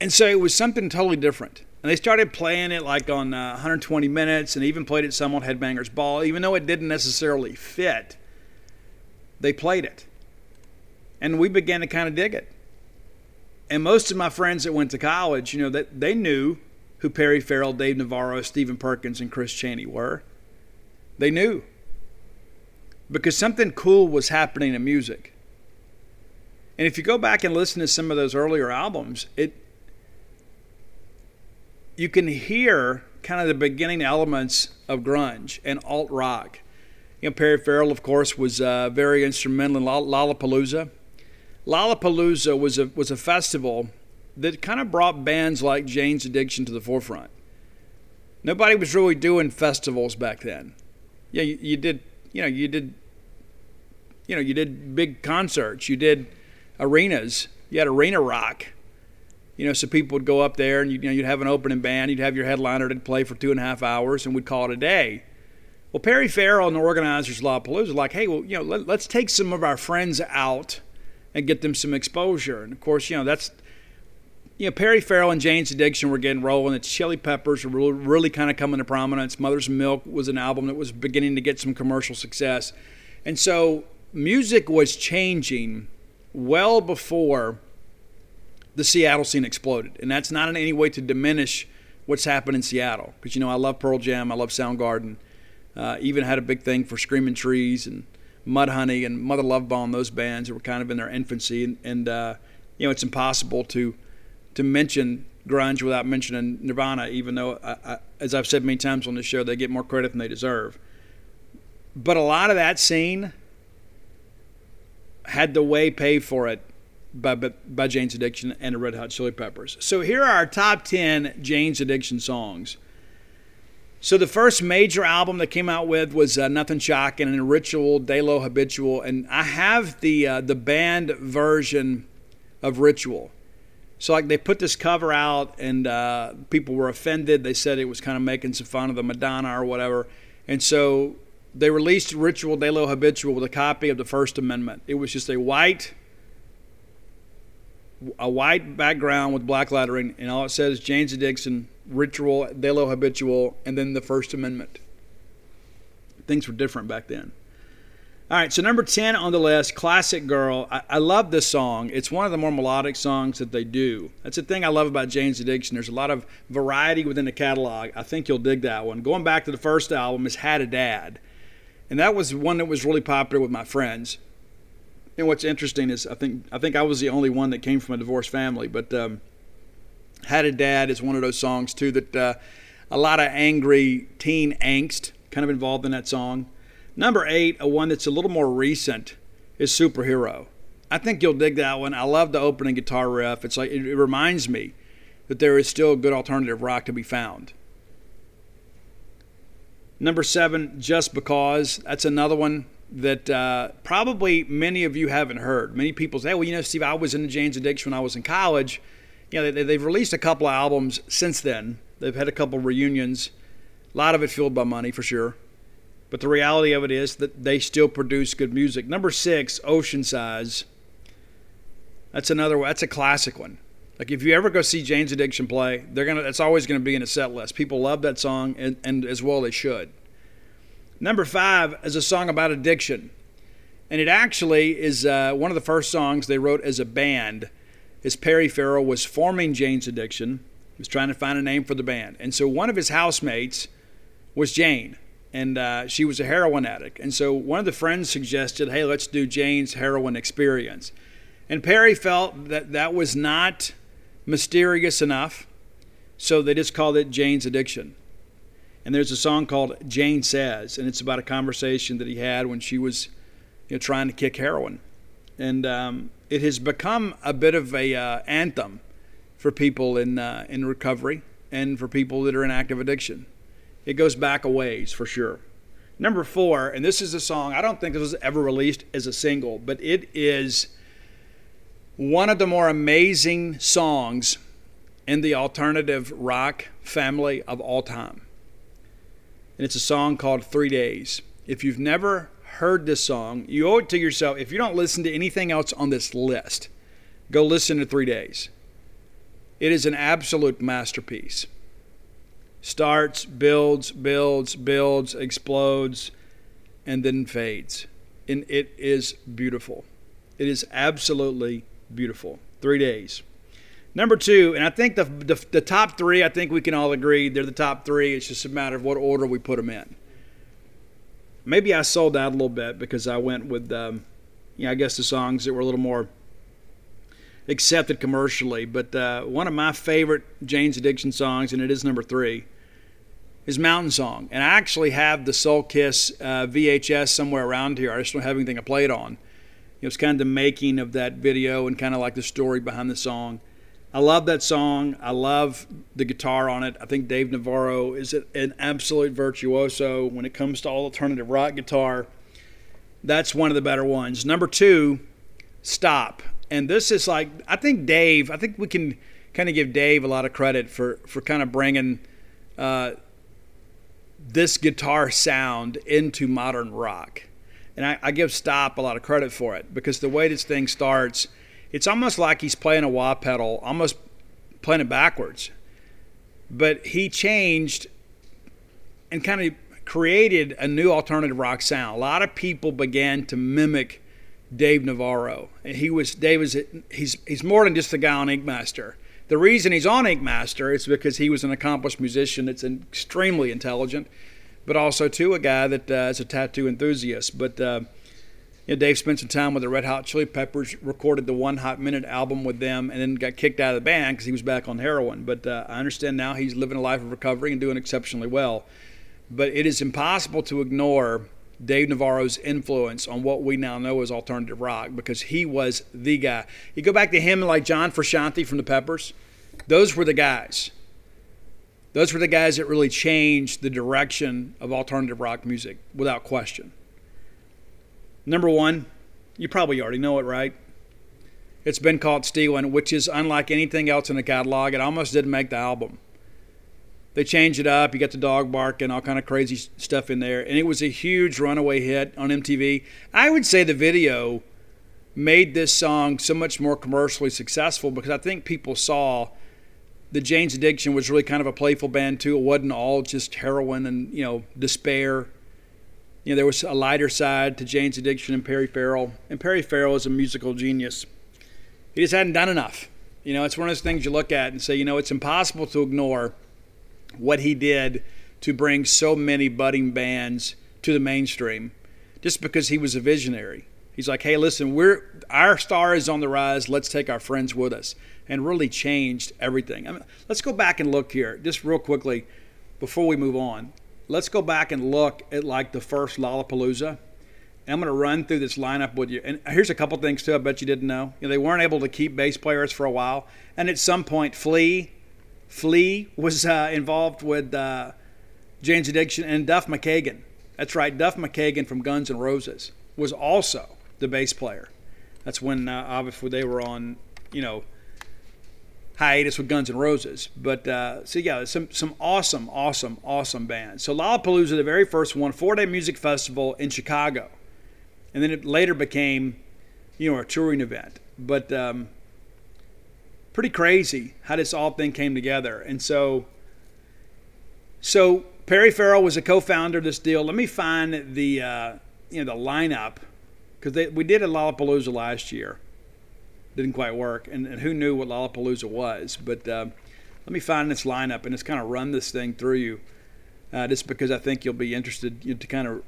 and so it was something totally different. And they started playing it like on uh, 120 minutes, and even played it some on Headbangers Ball, even though it didn't necessarily fit. They played it, and we began to kind of dig it. And most of my friends that went to college, you know, that they knew who Perry Farrell, Dave Navarro, Stephen Perkins, and Chris Chaney were. They knew because something cool was happening in music. And if you go back and listen to some of those earlier albums, it you can hear kind of the beginning elements of grunge and alt rock. You know, Perry Farrell, of course, was uh, very instrumental in Lollapalooza. Lollapalooza was a was a festival that kind of brought bands like Jane's Addiction to the forefront. Nobody was really doing festivals back then. Yeah, you, you did. You know, you did. You know, you did big concerts. You did arenas. You had arena rock. You know, so people would go up there and you, you know you'd have an opening band. You'd have your headliner that'd play for two and a half hours, and we'd call it a day. Well, Perry Farrell and the organizers of Lollapalooza like, hey, well, you know, let, let's take some of our friends out and get them some exposure. And of course, you know, that's you know, Perry Farrell and Jane's Addiction were getting rolling. The Chili Peppers were really, really kind of coming to prominence. Mother's Milk was an album that was beginning to get some commercial success. And so music was changing well before the Seattle scene exploded. And that's not in any way to diminish what's happened in Seattle. Because, you know, I love Pearl Jam, I love Soundgarden. Uh, even had a big thing for Screaming Trees and Mudhoney and Mother Love Bone, those bands that were kind of in their infancy. And, and uh, you know, it's impossible to to mention grunge without mentioning Nirvana, even though, I, I, as I've said many times on this show, they get more credit than they deserve. But a lot of that scene had the way paid for it by, by, Jane's Addiction and the Red Hot Chili Peppers. So here are our top 10 Jane's Addiction songs. So the first major album that came out with was uh, Nothing Shocking and Ritual, De Lo Habitual, and I have the uh, the band version of Ritual. So like they put this cover out, and uh, people were offended. They said it was kind of making some fun of the Madonna or whatever, and so they released Ritual De Lo Habitual with a copy of the First Amendment. It was just a white a white background with black lettering, and all it says is Jane's Addiction, Ritual, De Lo Habitual, and then the First Amendment. Things were different back then. All right, so number 10 on the list, Classic Girl. I, I, love this song. It's one of the more melodic songs that they do. That's the thing I love about Jane's Addiction. There's a lot of variety within the catalog. I think you'll dig that one. Going back to the first album is Had a Dad. And that was one that was really popular with my friends. And what's interesting is I think I think I was the only one that came from a divorced family, but um, Had a Dad is one of those songs too that uh, a lot of angry teen angst kind of involved in that song. Number eight, a one that's a little more recent, is Superhero. I think you'll dig that one. I love the opening guitar riff. It's like it, reminds me that there is still good alternative rock to be found. Number seven, Just Because. That's another one that uh, probably many of you haven't heard. Many people say, well, you know, Steve, I was in the Jane's Addiction when I was in college. You know, they, have released a couple of albums since then. They've had a couple of reunions. A lot of it fueled by money, for sure. But the reality of it is that they still produce good music. Number six, Ocean Size. That's another. That's a classic one. Like if you ever go see Jane's Addiction play, they're gonna. It's always gonna be in a set list. People love that song, and, and as well they should. Number five is a song about addiction, and it actually is uh, one of the first songs they wrote as a band. As Perry Farrell was forming Jane's Addiction, he was trying to find a name for the band, and so one of his housemates was Jane and uh, she was a heroin addict. And so one of the friends suggested, hey, let's do Jane's heroin experience. And Perry felt that that was not mysterious enough, so they just called it Jane's Addiction. And there's a song called Jane Says, and it's about a conversation that he had when she was you know, trying to kick heroin. And um, it has become a bit of a uh, anthem for people in, uh, in recovery and for people that are in active addiction it goes back a ways for sure. Number four, and this is a song, I don't think this was ever released as a single, but it is one of the more amazing songs in the alternative rock family of all time. And it's a song called Three Days. If you've never heard this song, you owe it to yourself. If you don't listen to anything else on this list, go listen to Three Days. It is an absolute masterpiece starts, builds, builds, builds, explodes, and then fades. And it is beautiful. It is absolutely beautiful. Three days. Number two, and I think the, the, the, top three, I think we can all agree they're the top three. It's just a matter of what order we put them in. Maybe I sold out a little bit because I went with, um, you know, I guess the songs that were a little more accepted commercially. But uh, one of my favorite Jane's Addiction songs, and it is number three, is Mountain Song. And I actually have the Soul Kiss uh, VHS somewhere around here. I just don't have anything to play it on. It was kind of the making of that video and kind of like the story behind the song. I love that song. I love the guitar on it. I think Dave Navarro is an absolute virtuoso when it comes to all alternative rock guitar. That's one of the better ones. Number two, Stop and this is like I think Dave. I think we can kind of give Dave a lot of credit for for kind of bringing uh, this guitar sound into modern rock, and I, I give Stop a lot of credit for it because the way this thing starts, it's almost like he's playing a wah pedal, almost playing it backwards, but he changed and kind of created a new alternative rock sound. A lot of people began to mimic Dave Navarro. He was Dave is he's he's more than just the guy on Ink Master. The reason he's on Ink Master is because he was an accomplished musician that's extremely intelligent, but also too a guy that uh, is a tattoo enthusiast. But uh, you know, Dave spent some time with the Red Hot Chili Peppers, recorded the One Hot Minute album with them, and then got kicked out of the band because he was back on heroin. But uh, I understand now he's living a life of recovery and doing exceptionally well. But it is impossible to ignore Dave Navarro's influence on what we now know as alternative rock because he was the guy. You go back to him and like John Frusciante from the Peppers, those were the guys. Those were the guys that really changed the direction of alternative rock music without question. Number one, you probably already know it, right? It's been Caught Stealing, which is unlike anything else in the catalog. It almost didn't make the album. They changed it up. You got the dog barking, all kind of crazy stuff in there, and it was a huge runaway hit on MTV. I would say the video made this song so much more commercially successful because I think people saw the Jane's Addiction was really kind of a playful band too. It wasn't all just heroin and you know despair. You know there was a lighter side to Jane's Addiction and Perry Farrell, and Perry Farrell is a musical genius. He just hadn't done enough. You know, it's one of those things you look at and say, you know, it's impossible to ignore what he did to bring so many budding bands to the mainstream, just because he was a visionary. He's like, hey, listen, we're our star is on the rise. Let's take our friends with us and really changed everything. I mean, let's go back and look here, just real quickly, before we move on. Let's go back and look at like the first Lollapalooza. And I'm going to run through this lineup with you. And here's a couple things too. I bet you didn't know. You know, they weren't able to keep bass players for a while, and at some point, Flea, Flea was uh, involved with uh, Jane's Addiction, and Duff McKagan. That's right, Duff McKagan from Guns N' Roses was also the bass player. That's when uh, obviously they were on, you know, hiatus with Guns N' Roses. But uh, so yeah, some some awesome, awesome, awesome bands. So Lollapalooza, the very first one, four day music festival in Chicago, and then it later became, you know, a touring event. But um, pretty crazy how this all thing came together. And so, so Perry Farrell was a co-founder of this deal. Let me find the uh, you know the lineup because we did a Lollapalooza last year didn't quite work. And, and who knew what Lollapalooza was? But uh, let me find this lineup and just kind of run this thing through you, uh, just because I think you'll be interested you know, to kind of,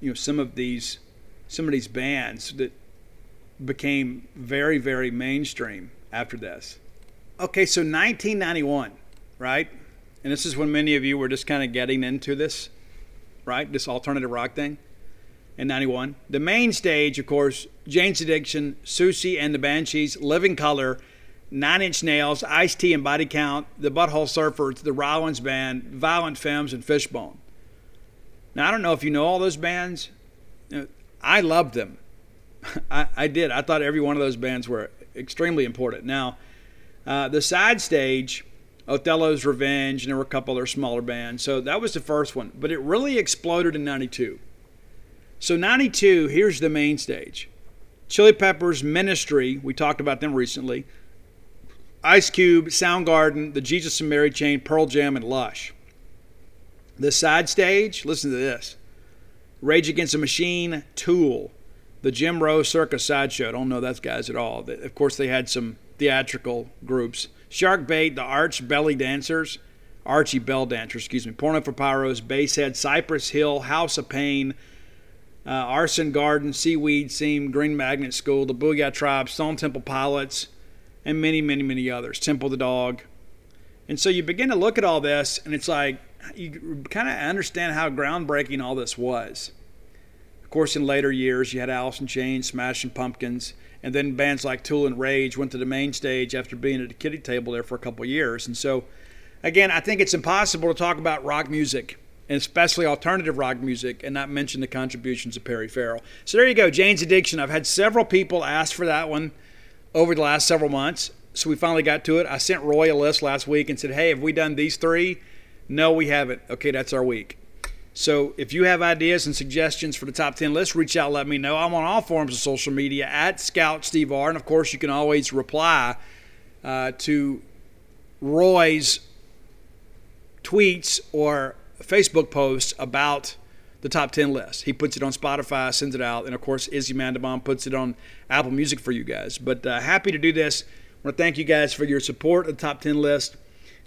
you know, some of these, some of these bands that became very, very mainstream after this. Okay, so 1991, right? And this is when many of you were just kind of getting into this, right? This alternative rock thing in 91. The main stage, of course, Jane's Addiction, Siouxsie and the Banshees, Living Colour, Nine Inch Nails, Ice T and Body Count, the Butthole Surfers, the Rollins Band, Violent Femmes, and Fishbone. Now, I don't know if you know all those bands. Uh, I loved them. I, I did. I thought every one of those bands were extremely important. Now, uh, the side stage, Othello's Revenge, and there were a couple other smaller bands. So that was the first one. But it really exploded in 92. So 92, here's the main stage. Chili Peppers, Ministry, we talked about them recently. Ice Cube, Soundgarden, the Jesus and Mary Chain, Pearl Jam, and Lush. The side stage, listen to this. Rage Against the Machine, Tool, the Jim Rose Circus Sideshow. I don't know those guys at all. Of course, they had some theatrical groups. Shark Bait, the Arch Belly Dancers, Archie Bell Dancers, excuse me. Porno for Pyros, Basehead, Cypress Hill, House of Pain, uh, Arson Garden, Seaweed Seam, Green Magnet School, the Booyah Tribe, Stone Temple Pilots, and many, many, many others. Temple the Dog. And so you begin to look at all this, and it's like you kind of understand how groundbreaking all this was. Of course, in later years, you had Alice in Chains, Smashing Pumpkins, and then bands like Tool and Rage went to the main stage after being at the kiddie table there for a couple years. And so, again, I think it's impossible to talk about rock music and especially alternative rock music, and not mention the contributions of Perry Farrell. So there you go, Jane's Addiction. I've had several people ask for that one over the last several months, so we finally got to it. I sent Roy a list last week and said, "Hey, have we done these three? No, we haven't. Okay, that's our week. So if you have ideas and suggestions for the top 10 list, reach out, let me know. I'm on all forms of social media at Scout Steve R. And of course, you can always reply uh, to Roy's tweets or Facebook posts about the top 10 list. He puts it on Spotify, sends it out, and of course, Izzy Mandabon puts it on Apple Music for you guys. But uh, happy to do this. I want to thank you guys for your support of the top 10 list.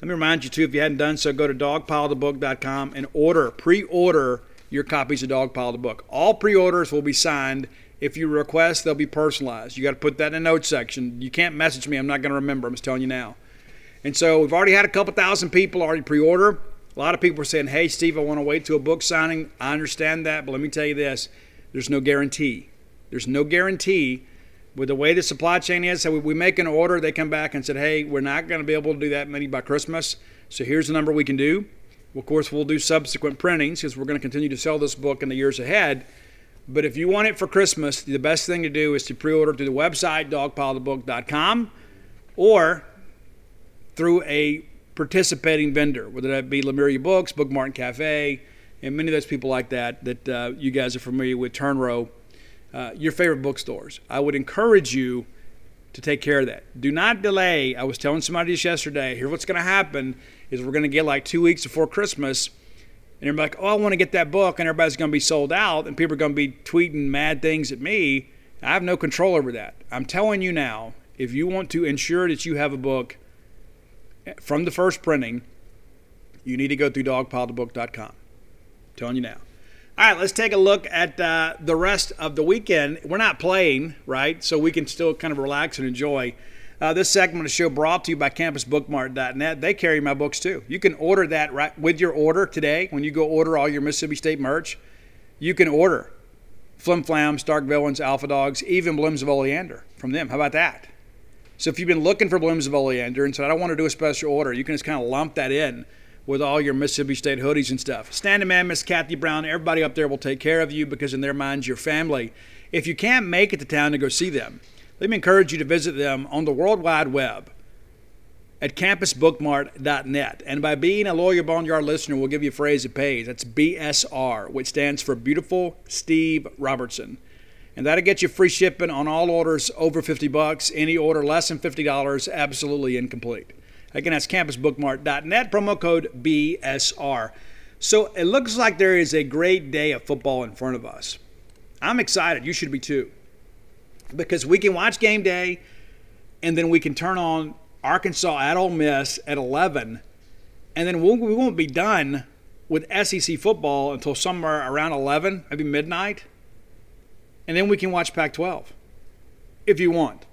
Let me remind you, too, if you hadn't done so, go to dogpilethebook.com and order, pre order your copies of Dogpile the Book. All pre orders will be signed. If you request, they'll be personalized. You got to put that in the notes section. You can't message me. I'm not going to remember. I'm just telling you now. And so we've already had a couple thousand people already pre order A lot of people are saying, hey, Steve, I want to wait to a book signing. I understand that, but let me tell you this there's no guarantee. There's no guarantee with the way the supply chain is. So we make an order, they come back and said, hey, we're not going to be able to do that many by Christmas. So here's the number we can do. Well, of course, we'll do subsequent printings because we're going to continue to sell this book in the years ahead. But if you want it for Christmas, the best thing to do is to pre order through the website, dogpilethebook.com, or through a participating vendor, whether that be Lemuria Books, Book Mart and Cafe, and many of those people like that that uh, you guys are familiar with, Turnrow, uh, your favorite bookstores. I would encourage you to take care of that. Do not delay. I was telling somebody this yesterday. Here's what's going to happen is we're going to get like two weeks before Christmas, and they're like, "Oh, I want to get that book," and everybody's going to be sold out, and people are going to be tweeting mad things at me. I have no control over that. I'm telling you now, if you want to ensure that you have a book from the first printing, you need to go through dogpilethebook.com. I'm telling you now. All right, let's take a look at uh, the rest of the weekend. We're not playing, right? So we can still kind of relax and enjoy. Uh, this segment of the show brought to you by CampusBookmart.net. They carry my books too. You can order that right with your order today when you go order all your Mississippi State merch. You can order Flim Flams, Dark Villains, Alpha Dogs, even Blooms of Oleander from them. How about that? So if you've been looking for Blooms of Oleander and said, I don't want to do a special order, you can just kind of lump that in with all your Mississippi State hoodies and stuff. Standing man, Miss Kathy Brown, everybody up there will take care of you because in their minds, you're family. If you can't make it to town to go see them, let me encourage you to visit them on the World Wide Web at campusbookmart.net. And by being a Lawyer Boneyard listener, we'll give you a phrase that pays. That's BSR, which stands for Beautiful Steve Robertson. And that'll get you free shipping on all orders over 50 bucks. Any order less than $50, absolutely incomplete. Again, that's campusbookmart.net, promo code BSR. So it looks like there is a great day of football in front of us. I'm excited. You should be too. Because we can watch game day and then we can turn on Arkansas at Ole Miss at 11. And then we won't be done with SEC football until somewhere around 11, maybe midnight. And then we can watch Pac 12 if you want.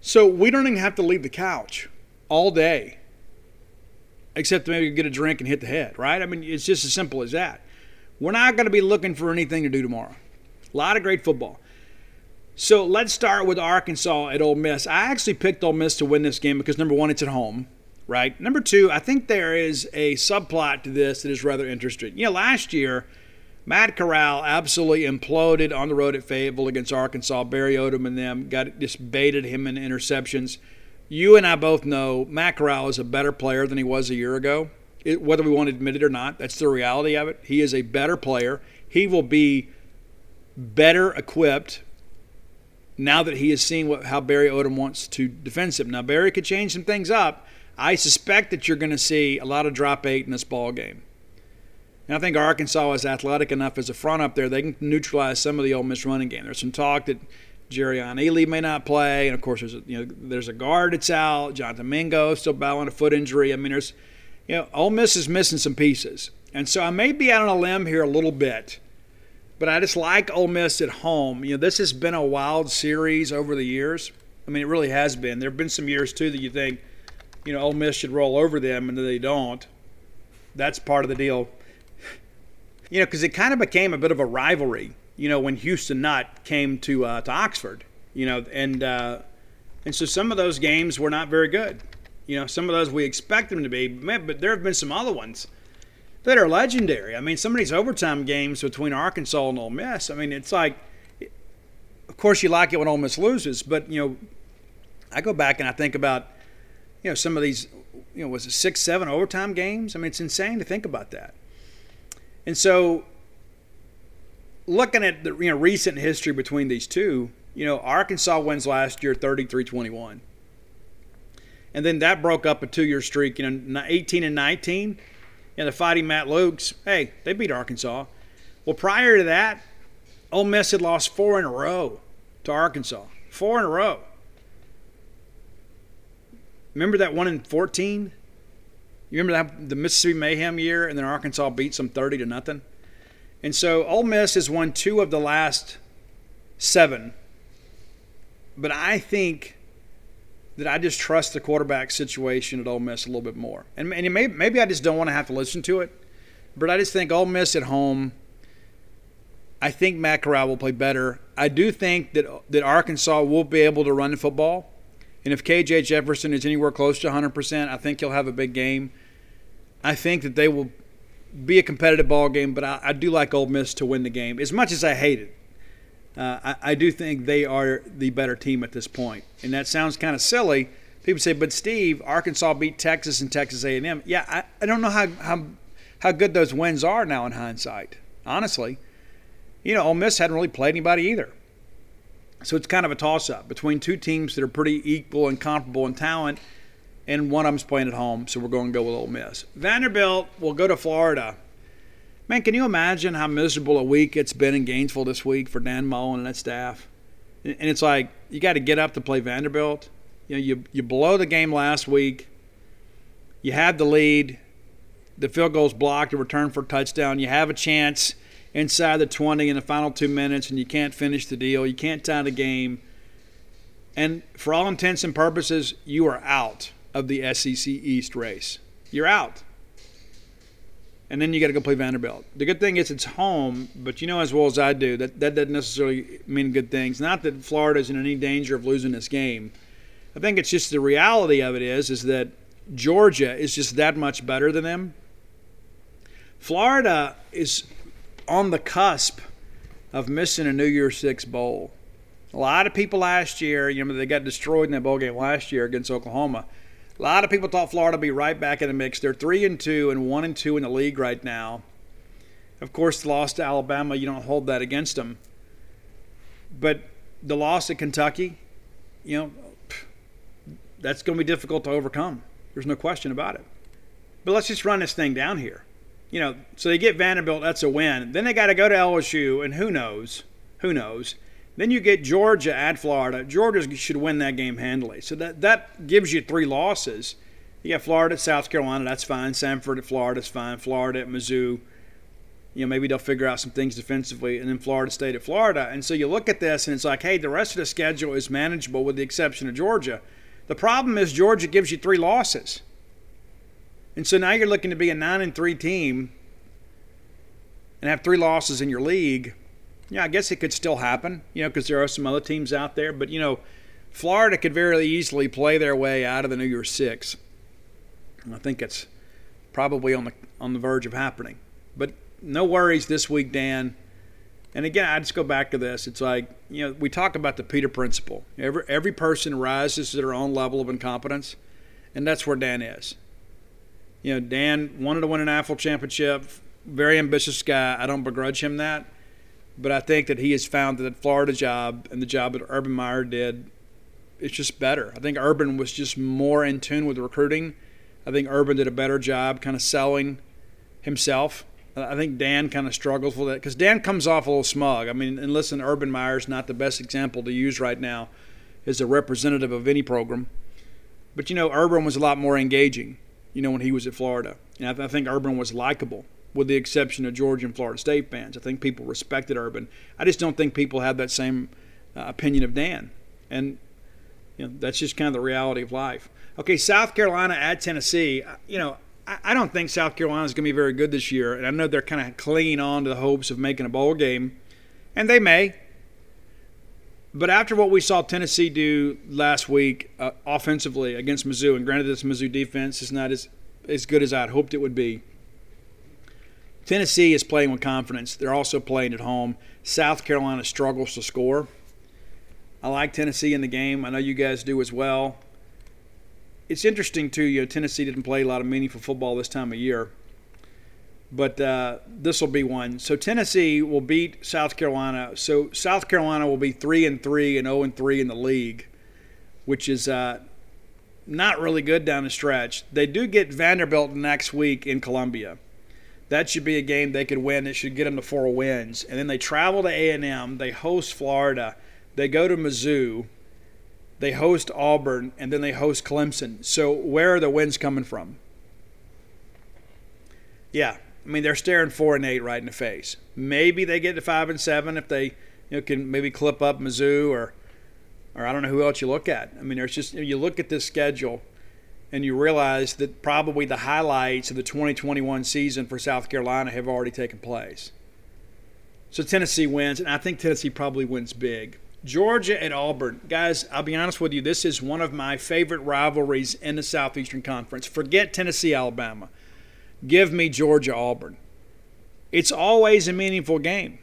So we don't even have to leave the couch all day, except maybe get a drink and hit the head, right? I mean, it's just as simple as that. We're not going to be looking for anything to do tomorrow. A lot of great football. So let's start with Arkansas at Ole Miss. I actually picked Ole Miss to win this game because number one, it's at home, right? Number two, I think there is a subplot to this that is rather interesting. You know, last year, Matt Corral absolutely imploded on the road at Fayetteville against Arkansas. Barry Odom and them got just baited him in interceptions you and I both know Matt Corral is a better player than he was a year ago. It, whether we want to admit it or not, that's the reality of it. He is a better player. He will be better equipped now that he has seen what, how Barry Odom wants to defend him. Now, Barry could change some things up. I suspect that you're going to see a lot of drop eight in this ball game. And I think Arkansas is athletic enough as a front up there; they can neutralize some of the Ole Miss running game. There's some talk that Jerrion Ealy may not play, and of course there's a, you know there's a guard that's out. Jonathan Mingo still battling a foot injury. I mean there's you know Ole Miss is missing some pieces, and so I may be out on a limb here a little bit, but I just like Ole Miss at home. You know this has been a wild series over the years. I mean it really has been. There have been some years too that you think you know Ole Miss should roll over them, and they don't. That's part of the deal. You know because it kind of became a bit of a rivalry you know, when Houston Nutt came to uh, to Oxford, you know, and uh, and so some of those games were not very good. You know, some of those we expect them to be, but there have been some other ones that are legendary. I mean, some of these overtime games between Arkansas and Ole Miss. I mean, it's like, of course, you like it when Ole Miss loses, but you know, I go back and I think about, you know, some of these, you know, was it six, seven overtime games? I mean, it's insane to think about that. And so looking at the you know recent history between these two, you know, Arkansas wins last year 33-21. And then that broke up a two-year streak, you know, 18 and 19. And the Fighting Matt Lukes, hey, they beat Arkansas. Well, prior to that, Ole Miss had lost four in a row to Arkansas. Four in a row. Remember that one in 14? You remember that the Mississippi Mayhem year, and then Arkansas beat some 30 to nothing? And so Ole Miss has won two of the last seven. But I think that I just trust the quarterback situation at Ole Miss a little bit more. And, and maybe, maybe I just don't want to have to listen to it, but I just think Ole Miss at home. I think Matt Corral will play better. I do think that that Arkansas will be able to run the football, and if KJ Jefferson is anywhere close to 100%, I think he'll have a big game. I think that they will be a competitive ball game, but I, I do like Ole Miss to win the game as much as I hate it. Uh, I, I, do think they are the better team at this point. and that sounds kind of silly. People say, "But Steve, Arkansas beat Texas and Texas A&M." Yeah, I, I don't know how, how how good those wins are now in hindsight. Honestly, you know, Ole Miss hadn't really played anybody either, so it's kind of a toss-up between two teams that are pretty equal and comparable in talent, and one of them's playing at home. So we're going to go with Ole Miss. Vanderbilt will go to Florida. Man, can you imagine how miserable a week it's been in Gainesville this week for Dan Mullen and that staff? And it's like you got to get up to play Vanderbilt. You know, you you blow the game last week. You have the lead. The field goal's blocked, a return for a touchdown. You have a chance inside the 20 in the final two minutes, and you can't finish the deal. You can't tie the game. And for all intents and purposes, you are out of the SEC East race. You're out and then you got to go play Vanderbilt. The good thing is it's home, but you know as well as I do that that doesn't necessarily mean good things. Not that Florida's in any danger of losing this game. I think it's just the reality of it is is that Georgia is just that much better than them. Florida is on the cusp of missing a New Year's Six bowl. A lot of people last year, you know, they got destroyed in that bowl game last year against Oklahoma. A lot of people thought Florida would be right back in the mix. They're three and two and one and two in the league right now. Of course, the loss to Alabama, you don't hold that against them. But the loss at Kentucky, you know, that's going to be difficult to overcome. There's no question about it. But let's just run this thing down here. You know, so they get Vanderbilt, that's a win. Then they got to go to LSU, and who knows? Who knows? Then you get Georgia at Florida. Georgia should win that game handily. So that, that gives you three losses. You got Florida at South Carolina, that's fine. Samford at Florida, that's fine. Florida at Mizzou. You know, maybe they'll figure out some things defensively, and then Florida State at Florida. And so you look at this, and it's like, hey, the rest of the schedule is manageable with the exception of Georgia. The problem is Georgia gives you three losses. And so now you're looking to be a 9 and 3 team and have three losses in your league yeah, I guess it could still happen, you know, because there are some other teams out there. But, you know, Florida could very easily play their way out of the New Year's Six. I think it's probably on the on the verge of happening. But no worries this week, Dan. And again, I just go back to this. It's like, you know, we talk about the Peter principle. Every every person rises to their own level of incompetence, and that's where Dan is. You know, Dan wanted to win an AFL championship, very ambitious guy. I don't begrudge him that but I think that he has found that the Florida job and the job that Urban Meyer did, it's just better. I think Urban was just more in tune with recruiting. I think Urban did a better job kind of selling himself. I think Dan kind of struggles with that because Dan comes off a little smug. I mean, and listen, Urban Meyer's not the best example to use right now as a representative of any program. But, you know, Urban was a lot more engaging, you know, when he was at Florida. And I, think Urban was likable with the exception of Georgia and Florida State fans. I think people respected Urban. I just don't think people have that same uh, opinion of Dan. And you know, that's just kind of the reality of life. Okay, South Carolina at Tennessee. Uh, you know, I, I don't think South Carolina is going to be very good this year. And I know they're kind of clinging on to the hopes of making a bowl game. And they may. But after what we saw Tennessee do last week uh, offensively against Mizzou, and granted this Mizzou defense is not as, as good as I'd hoped it would be, Tennessee is playing with confidence. They're also playing at home. South Carolina struggles to score. I like Tennessee in the game. I know you guys do as well. It's interesting too. You know, Tennessee didn't play a lot of meaningful football this time of year, but uh, this will be one. So Tennessee will beat South Carolina. So South Carolina will be three and three and zero oh and three in the league, which is uh, not really good down the stretch. They do get Vanderbilt next week in Columbia that should be a game they could win. It should get them to four wins. And then they travel to A&M. They host Florida. They go to Mizzou. They host Auburn, and then they host Clemson. So where are the wins coming from? Yeah, I mean they're staring four and eight right in the face. Maybe they get to five and seven if they you know can maybe clip up Mizzou or or I don't know who else you look at. I mean, there's just you look at this schedule and you realize that probably the highlights of the 2021 season for South Carolina have already taken place. So Tennessee wins, and I think Tennessee probably wins big. Georgia at Auburn. Guys, I'll be honest with you, this is one of my favorite rivalries in the Southeastern Conference. Forget Tennessee, Alabama. Give me Georgia, Auburn. It's always a meaningful game,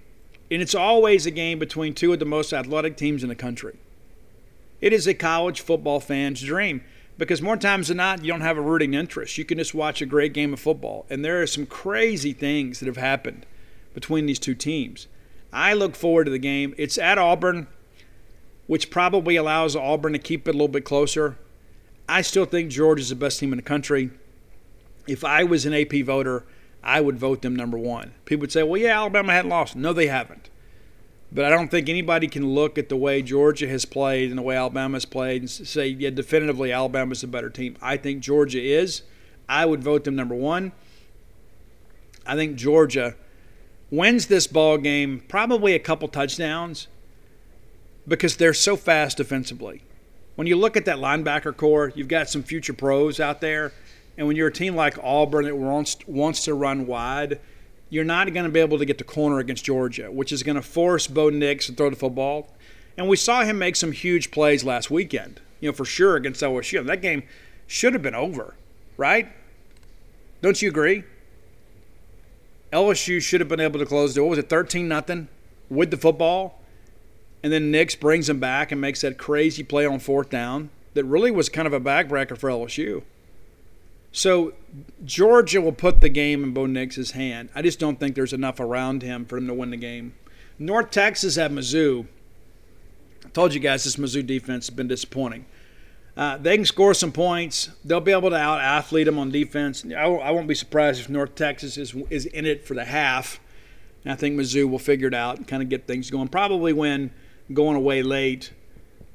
and it's always a game between two of the most athletic teams in the country. It is a college football fan's dream because more times than not, you don't have a rooting interest. You can just watch a great game of football. And there are some crazy things that have happened between these two teams. I look forward to the game. It's at Auburn, which probably allows Auburn to keep it a little bit closer. I still think Georgia's the best team in the country. If I was an AP voter, I would vote them number one. People would say, well, yeah, Alabama hadn't lost. No, they haven't. But I don't think anybody can look at the way Georgia has played and the way Alabama has played and say, yeah, definitively Alabama's a better team. I think Georgia is. I would vote them number one. I think Georgia wins this ball game probably a couple touchdowns because they're so fast defensively. When you look at that linebacker core, you've got some future pros out there. And when you're a team like Auburn that wants, wants to run wide, you're not going to be able to get the corner against Georgia, which is going to force Bo Nix to throw the football. And we saw him make some huge plays last weekend, you know, for sure against LSU. That game should have been over, right? Don't you agree? LSU should have been able to close the door. Was it 13 nothing with the football? And then Nix brings him back and makes that crazy play on fourth down that really was kind of a backbreaker for LSU. So Georgia will put the game in Bo Nix's hand. I just don't think there's enough around him for him to win the game. North Texas at Mizzou. I told you guys this Mizzou defense has been disappointing. Uh, they can score some points. They'll be able to out athlete them on defense. I, I won't be surprised if North Texas is is in it for the half. And I think Mizzou will figure it out and kind of get things going. Probably win going away late.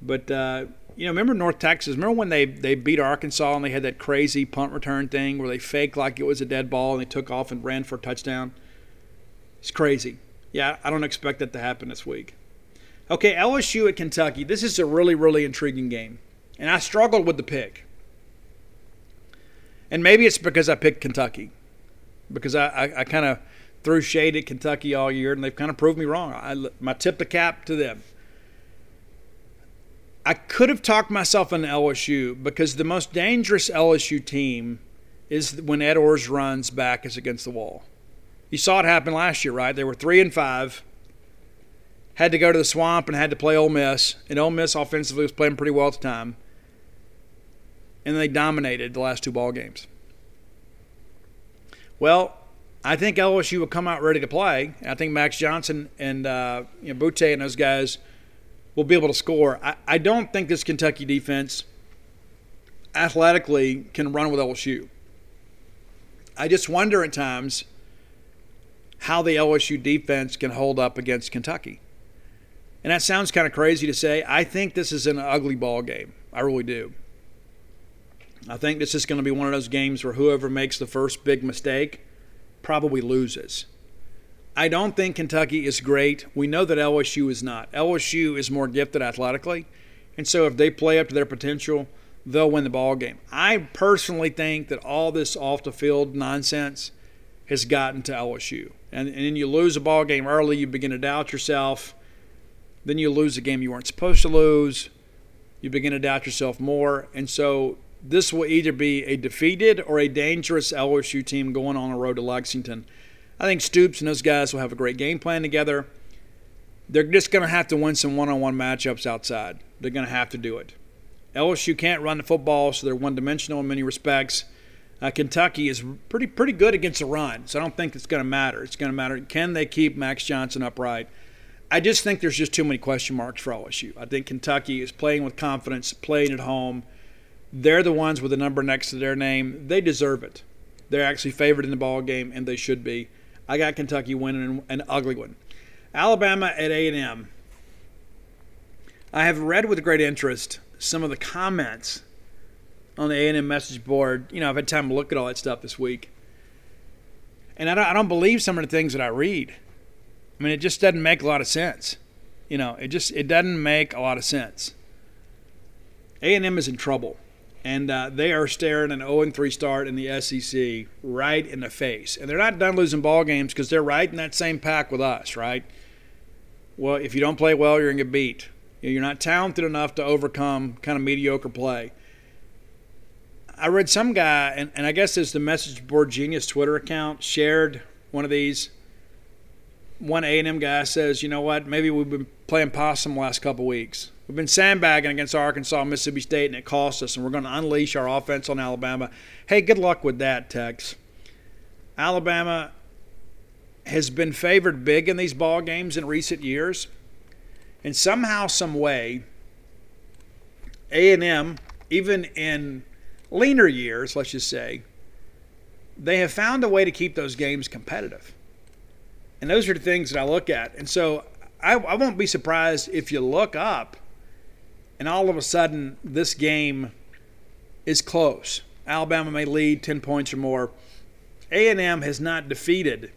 But uh, you know, remember North Texas? Remember when they, they beat Arkansas and they had that crazy punt return thing where they faked like it was a dead ball and they took off and ran for a touchdown? It's crazy. Yeah, I don't expect that to happen this week. Okay, LSU at Kentucky. This is a really, really intriguing game. And I struggled with the pick. And maybe it's because I picked Kentucky. Because I, I, I kind of threw shade at Kentucky all year and they've kind of proved me wrong. I, my tip the cap to them. I could have talked myself into LSU because the most dangerous LSU team is when Ed Orgeron's runs back is against the wall. You saw it happen last year, right? They were three and five, had to go to the swamp and had to play Ole Miss, and Ole Miss offensively was playing pretty well at the time, and they dominated the last two ball games. Well, I think LSU will come out ready to play. I think Max Johnson and uh, you know, Boutte and those guys – will be able to score. I, I don't think this Kentucky defense athletically can run with LSU. I just wonder at times how the LSU defense can hold up against Kentucky. And that sounds kind of crazy to say. I think this is an ugly ball game. I really do. I think this is going to be one of those games where whoever makes the first big mistake probably loses. I don't think Kentucky is great. We know that LSU is not. LSU is more gifted athletically, and so if they play up to their potential, they'll win the ball game. I personally think that all this off the field nonsense has gotten to LSU, and, and then you lose a ball game early, you begin to doubt yourself. Then you lose a game you weren't supposed to lose. You begin to doubt yourself more, and so this will either be a defeated or a dangerous LSU team going on the road to Lexington. I think Stoops and those guys will have a great game plan together. They're just going to have to win some one on one matchups outside. They're going to have to do it. LSU can't run the football, so they're one dimensional in many respects. Uh, Kentucky is pretty pretty good against the run, so I don't think it's going to matter. It's going to matter can they keep Max Johnson upright. I just think there's just too many question marks for LSU. I think Kentucky is playing with confidence, playing at home. They're the ones with the number next to their name. They deserve it. They're actually favored in the ball game, and they should be. I got Kentucky winning an ugly one. Alabama at A&M. I have read with great interest some of the comments on the A&M message board. You know, I've had time to look at all that stuff this week. And I don't, I don't believe some of the things that I read. I mean, it just doesn't make a lot of sense. You know, it just it doesn't make a lot of sense. A&M is in trouble, and uh, they are staring an 0-3 start in the SEC right in the face. And they're not done losing ball games because they're right in that same pack with us, right? Well, if you don't play well, you're going to get beat. You're not talented enough to overcome kind of mediocre play. I read some guy, and, and I guess it's the Message Board Genius Twitter account, shared one of these. One A&M guy says, you know what, maybe we've been playing possum last couple weeks. We've been sandbagging against Arkansas, Mississippi State, and it cost us, and we're going to unleash our offense on Alabama. Hey, good luck with that, Tex. Alabama has been favored big in these ball games in recent years, and somehow, some way, A&M, even in leaner years, let's just say, they have found a way to keep those games competitive. And those are the things that I look at. And so I, I won't be surprised if you look up and all of a sudden this game is close. Alabama may lead 10 points or more. A&M has not defeated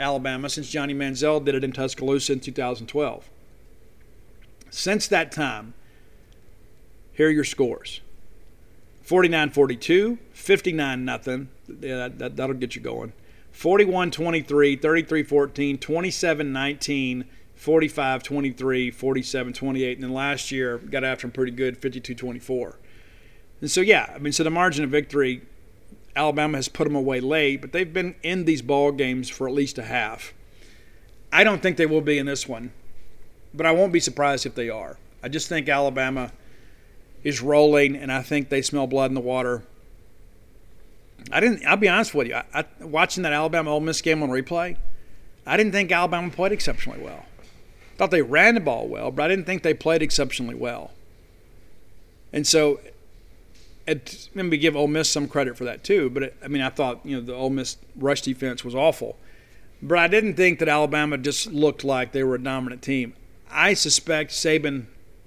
Alabama since Johnny Manziel did it in Tuscaloosa in 2012. Since that time, here are your scores. 49 42, 59 nothing. Yeah, that, that, will get you going. 41 23, 33 14, 27 19, 45 23, 47 28. And then last year, got after them pretty good, 52 24. And so, yeah, I mean, so the margin of victory, Alabama has put them away late, but they've been in these ball games for at least a half. I don't think they will be in this one, but I won't be surprised if they are. I just think Alabama is rolling, and I think they smell blood in the water. I didn't. I'll be honest with you. I, I, watching that Alabama Ole Miss game on replay, I didn't think Alabama played exceptionally well. Thought they ran the ball well, but I didn't think they played exceptionally well. And so, it, let me give Ole Miss some credit for that too. But it, I mean, I thought you know the Ole Miss rush defense was awful, but I didn't think that Alabama just looked like they were a dominant team. I suspect Saban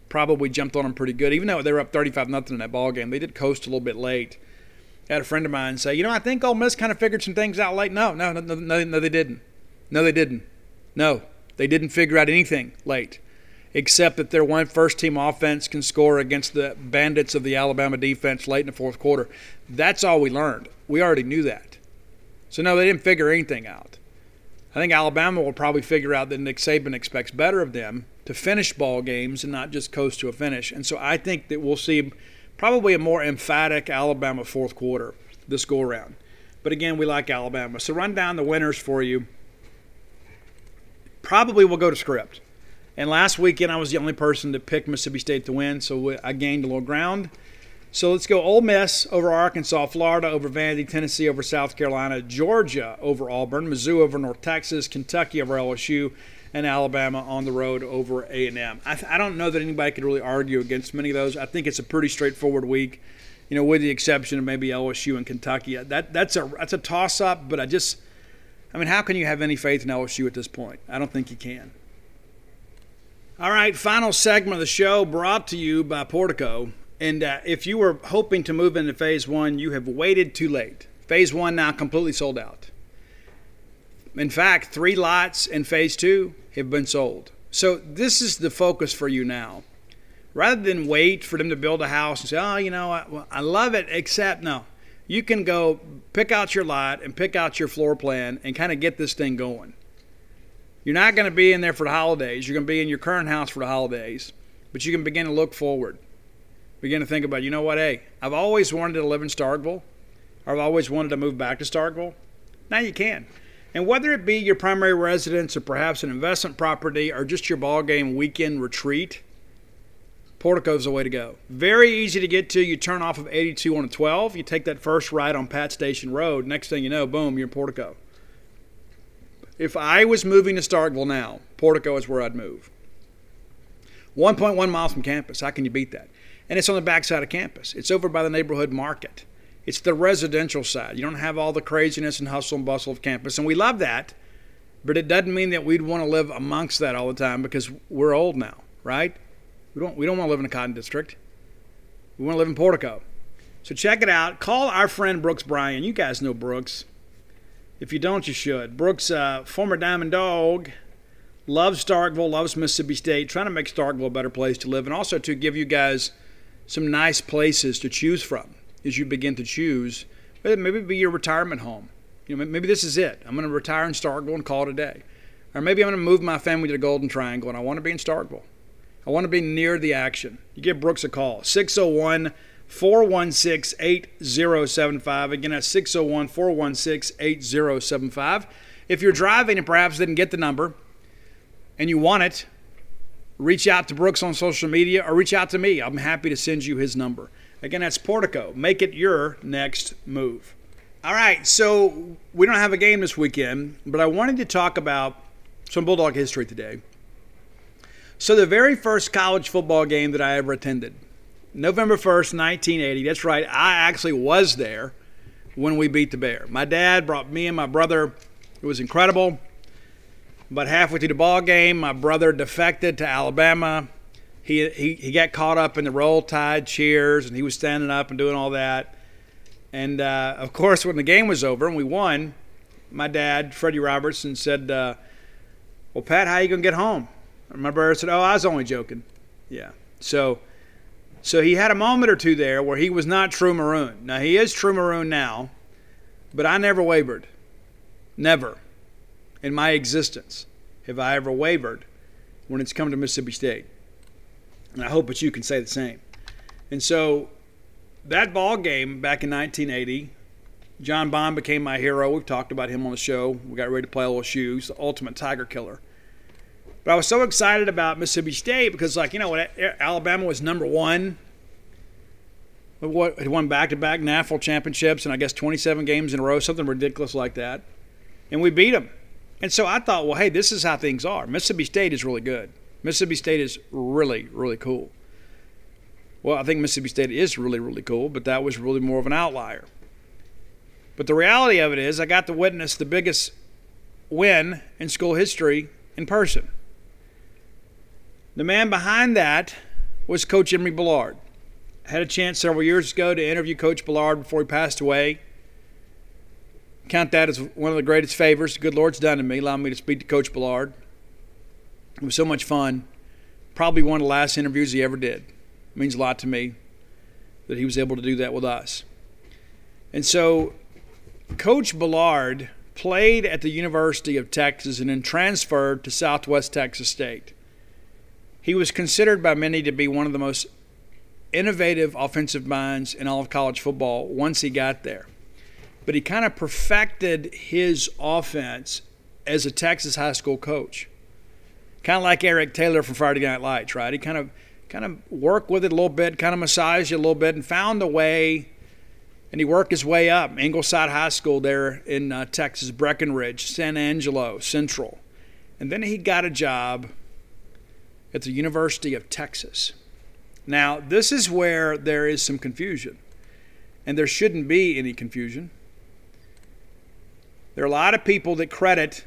probably jumped on them pretty good, even though they were up 35 nothing in that ball game. They did coast a little bit late. I had a friend of mine say, you know, I think Ole Miss kind of figured some things out late. No, no, no, no, no, they didn't. No, they didn't. No, they didn't figure out anything late, except that their one first team offense can score against the bandits of the Alabama defense late in the fourth quarter. That's all we learned. We already knew that. So no, they didn't figure anything out. I think Alabama will probably figure out that Nick Saban expects better of them to finish ball games and not just coast to a finish. And so I think that we'll see probably a more emphatic Alabama fourth quarter this go around. But again, we like Alabama. So run down the winners for you. Probably will go to script. And last weekend, I was the only person to pick Mississippi State to win, so I gained a little ground. So let's go Ole Miss over Arkansas, Florida over Vandy, Tennessee over South Carolina, Georgia over Auburn, Mizzou over North Texas, Kentucky over LSU, and Alabama on the road over A&M. I, I don't know that anybody could really argue against many of those. I think it's a pretty straightforward week, you know, with the exception of maybe LSU and Kentucky. That that's a that's a toss up, but I just, I mean, how can you have any faith in LSU at this point? I don't think you can. All right, final segment of the show brought to you by Portico. And uh, if you were hoping to move into phase one, you have waited too late. Phase one now completely sold out. In fact, three lots in phase two have been sold. So this is the focus for you now. Rather than wait for them to build a house and say, oh, you know, I, well, I love it, except no. You can go pick out your lot and pick out your floor plan and kind of get this thing going. You're not going to be in there for the holidays. You're going to be in your current house for the holidays, but you can begin to look forward begin to think about, you know what, hey, I've always wanted to live in Starkville. I've always wanted to move back to Starkville. Now you can. And whether it be your primary residence or perhaps an investment property or just your ball game weekend retreat, Portico's the way to go. Very easy to get to. You turn off of 82 on a 12. You take that first right on Pat Station Road. Next thing you know, boom, you're in Portico. If I was moving to Starkville now, Portico is where I'd move. 1.1 miles from campus. How can you beat that? and it's on the backside of campus. It's over by the neighborhood market. It's the residential side. You don't have all the craziness and hustle and bustle of campus, and we love that. But it doesn't mean that we'd want to live amongst that all the time because we're old now, right? We don't we don't want to live in a cotton district. We want to live in Portico. So check it out. Call our friend Brooks Bryan. You guys know Brooks. If you don't, you should. Brooks, uh, former Diamond Dog, loves Starkville, loves Mississippi State, trying to make Starkville a better place to live, and also to give you guys some nice places to choose from as you begin to choose. Maybe be your retirement home. You know, maybe this is it. I'm going to retire in Starkville and call it a day. Or maybe I'm going to move my family to the Golden Triangle and I want to be in Starkville. I want to be near the action. You give Brooks a call. 601 416 8075. Again, that's 601 416 8075. If you're driving and perhaps didn't get the number and you want it, reach out to Brooks on social media or reach out to me. I'm happy to send you his number. Again, that's Portico. Make it your next move. All right, so we don't have a game this weekend, but I wanted to talk about some Bulldog history today. So, the very first college football game that I ever attended, November 1st, 1980, that's right, I actually was there when we beat the Bear. My dad brought me and my brother, it was incredible. But halfway through the ball game, my brother defected to Alabama. He, he, he got caught up in the roll tide cheers, and he was standing up and doing all that. And uh, of course, when the game was over and we won, my dad, Freddie Robertson, said, uh, "Well, Pat, how are you gonna get home?" My brother said, "Oh, I was only joking." Yeah. So, so he had a moment or two there where he was not true maroon. Now he is true maroon now, but I never wavered. Never, in my existence, have I ever wavered when it's come to Mississippi State. And I hope that you can say the same. And so that ball game back in 1980, John Bond became my hero. We've talked about him on the show. We got ready to play LSU. He's the ultimate Tiger killer. But I was so excited about Mississippi State because, like, you know, when Alabama was number one, what had won back-to-back NAFL championships and I guess 27 games in a row, something ridiculous like that, and we beat them. And so I thought, well, hey, this is how things are. Mississippi State is really good. Mississippi State is really, really cool. Well, I think Mississippi State is really, really cool, but that was really more of an outlier. But the reality of it is, I got to witness the biggest win in school history in person. The man behind that was Coach Emory Bellard. I had a chance several years ago to interview Coach Bellard before he passed away. Count that as one of the greatest favors the good Lord's done to me, allowing me to speak to Coach Bellard. It was so much fun. Probably one of the last interviews he ever did. It means a lot to me that he was able to do that with us. And so, Coach Bellard played at the University of Texas and then transferred to Southwest Texas State. He was considered by many to be one of the most innovative offensive minds in all of college football once he got there. But he kind of perfected his offense as a Texas high school coach kind of like Eric Taylor from Friday Night Lights, right? He kind of kind of worked with it a little bit, kind of massaged it a little bit, and found a way. And he worked his way up. Ingleside High School there in uh, Texas, Breckenridge, San Angelo Central, and then he got a job at the University of Texas. Now, this is where there is some confusion, and there shouldn't be any confusion. There are a lot of people that credit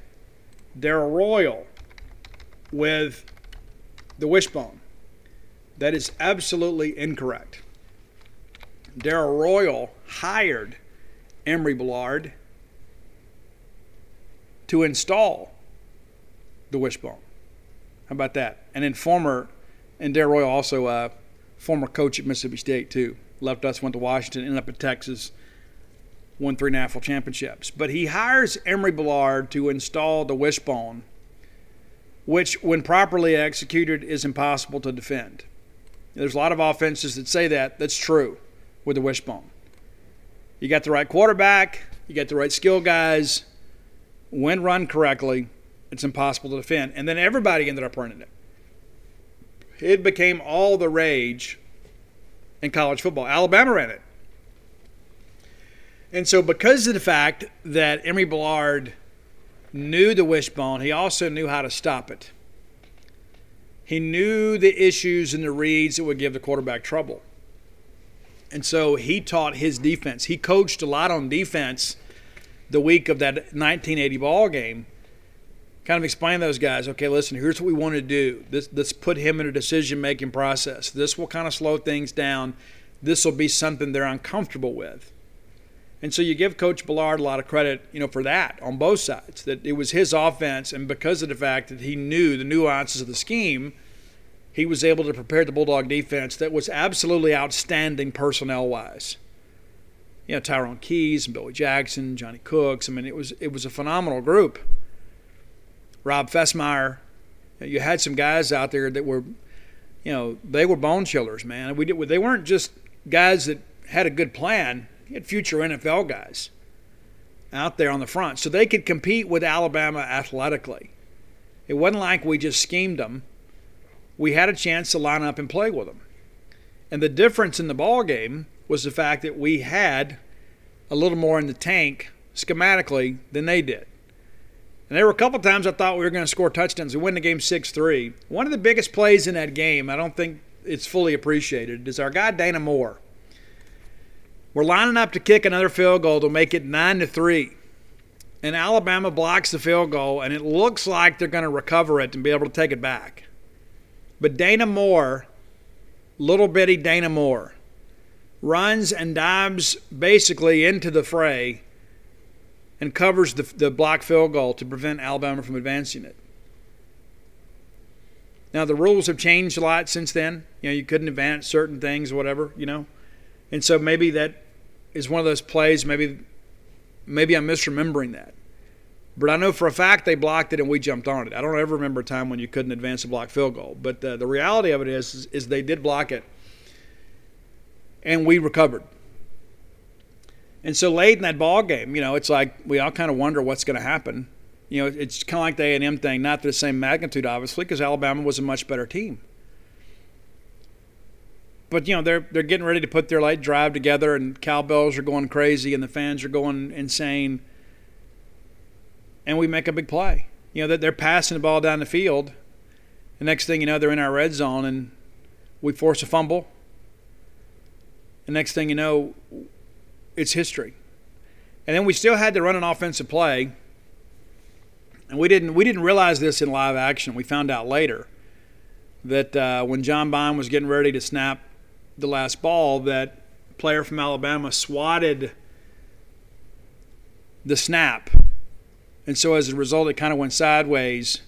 Darrell Royal with the wishbone. That is absolutely incorrect. Darrell Royal hired Emory Bellard to install the wishbone. How about that? And then former, and Darrell Royal also a uh, former coach at Mississippi State too. Left us, went to Washington, ended up at Texas, won three national championships. But he hires Emory Bellard to install the wishbone which, when properly executed, is impossible to defend. There's a lot of offenses that say that. That's true with the wishbone. You got the right quarterback, you got the right skill guys. When run correctly, it's impossible to defend. And then everybody ended up running it. It became all the rage in college football. Alabama ran it. And so, because of the fact that Emory Bellard knew the wishbone, he also knew how to stop it. He knew the issues and the reads that would give the quarterback trouble. And so he taught his defense. He coached a lot on defense the week of that 1980 ball game. Kind of explain those guys, okay, listen, here's what we want to do. This, let's put him in a decision making process. This will kind of slow things down. This will be something they're uncomfortable with. And so you give Coach Bellard a lot of credit, you know, for that on both sides. That it was his offense, and because of the fact that he knew the nuances of the scheme, he was able to prepare the Bulldog defense that was absolutely outstanding personnel wise. You know, Tyrone Keys and Billy Jackson, Johnie Cooks. I mean, it was it was a phenomenal group. Rob Fessmeyer. You had some guys out there that were, you know, they were bone chillers, man. We did, they weren't just guys that had a good plan. You had future NFL guys out there on the front, so they could compete with Alabama athletically. It wasn't like we just schemed them we had a chance to line up and play with them. And the difference in the ball game was the fact that we had a little more in the tank schematically than they did. And there were a couple times I thought we were going to score touchdowns. We win the game 6 3. One of the biggest plays in that game, I don't think it's fully appreciated, is our guy Dana Moore. We're lining up to kick another field goal to make it 9 to 3. And Alabama blocks the field goal, and it looks like they're going to recover it and be able to take it back. But Dana Moore, little bitty Dana Moore, runs and dives basically into the fray and covers the, the block field goal to prevent Alabama from advancing it. Now the rules have changed a lot since then. You know, you couldn't advance certain things, whatever, you know. And so maybe that is one of those plays, maybe maybe I'm misremembering that. But I know for a fact they blocked it and we jumped on it. I don't ever remember a time when you couldn't advance a block field goal. But uh, the reality of it is, is, is, they did block it, and we recovered. And so late in that ball game, you know, it's like we all kind of wonder what's going to happen. You know, it's kind of like the A and M thing, not to the same magnitude, obviously, because Alabama was a much better team. But you know, they're they're getting ready to put their late drive together, and cowbells are going crazy, and the fans are going insane and we make a big play. You know, that they're passing the ball down the field. The next thing you know, they're in our red zone and we force a fumble. The next thing you know, it's history. And then we still had to run an offensive play. And we didn't we didn't realize this in live action. We found out later that uh, when John Bond was getting ready to snap the last ball, that player from Alabama swatted the snap and so as a result, it kind of went sideways.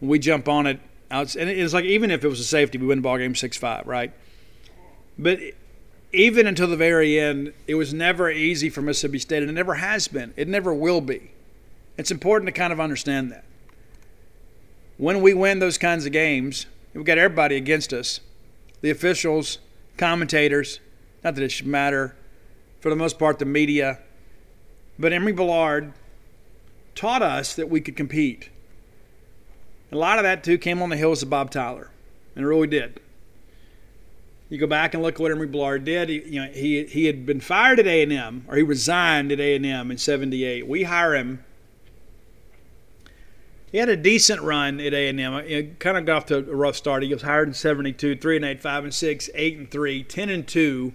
We jump on it and it's like even if it was a safety, we win the ball game six five, right? But even until the very end, it was never easy for Mississippi State, and it never has been. It never will be. It's important to kind of understand that. When we win those kinds of games, we've got everybody against us the officials, commentators, not that it should matter, for the most part, the media. But Emory Bellard taught us that we could compete. A lot of that too came on the heels of Bob Tyler, and it really did. You go back and look at what Emory Bellard did. He, you know, he he had been fired at A and M, or he resigned at A and M in '78. We hire him. He had a decent run at A and M. Uh, he kind of got off to a rough start. He was hired in '72, three and eight, five and six, eight and three, ten and two.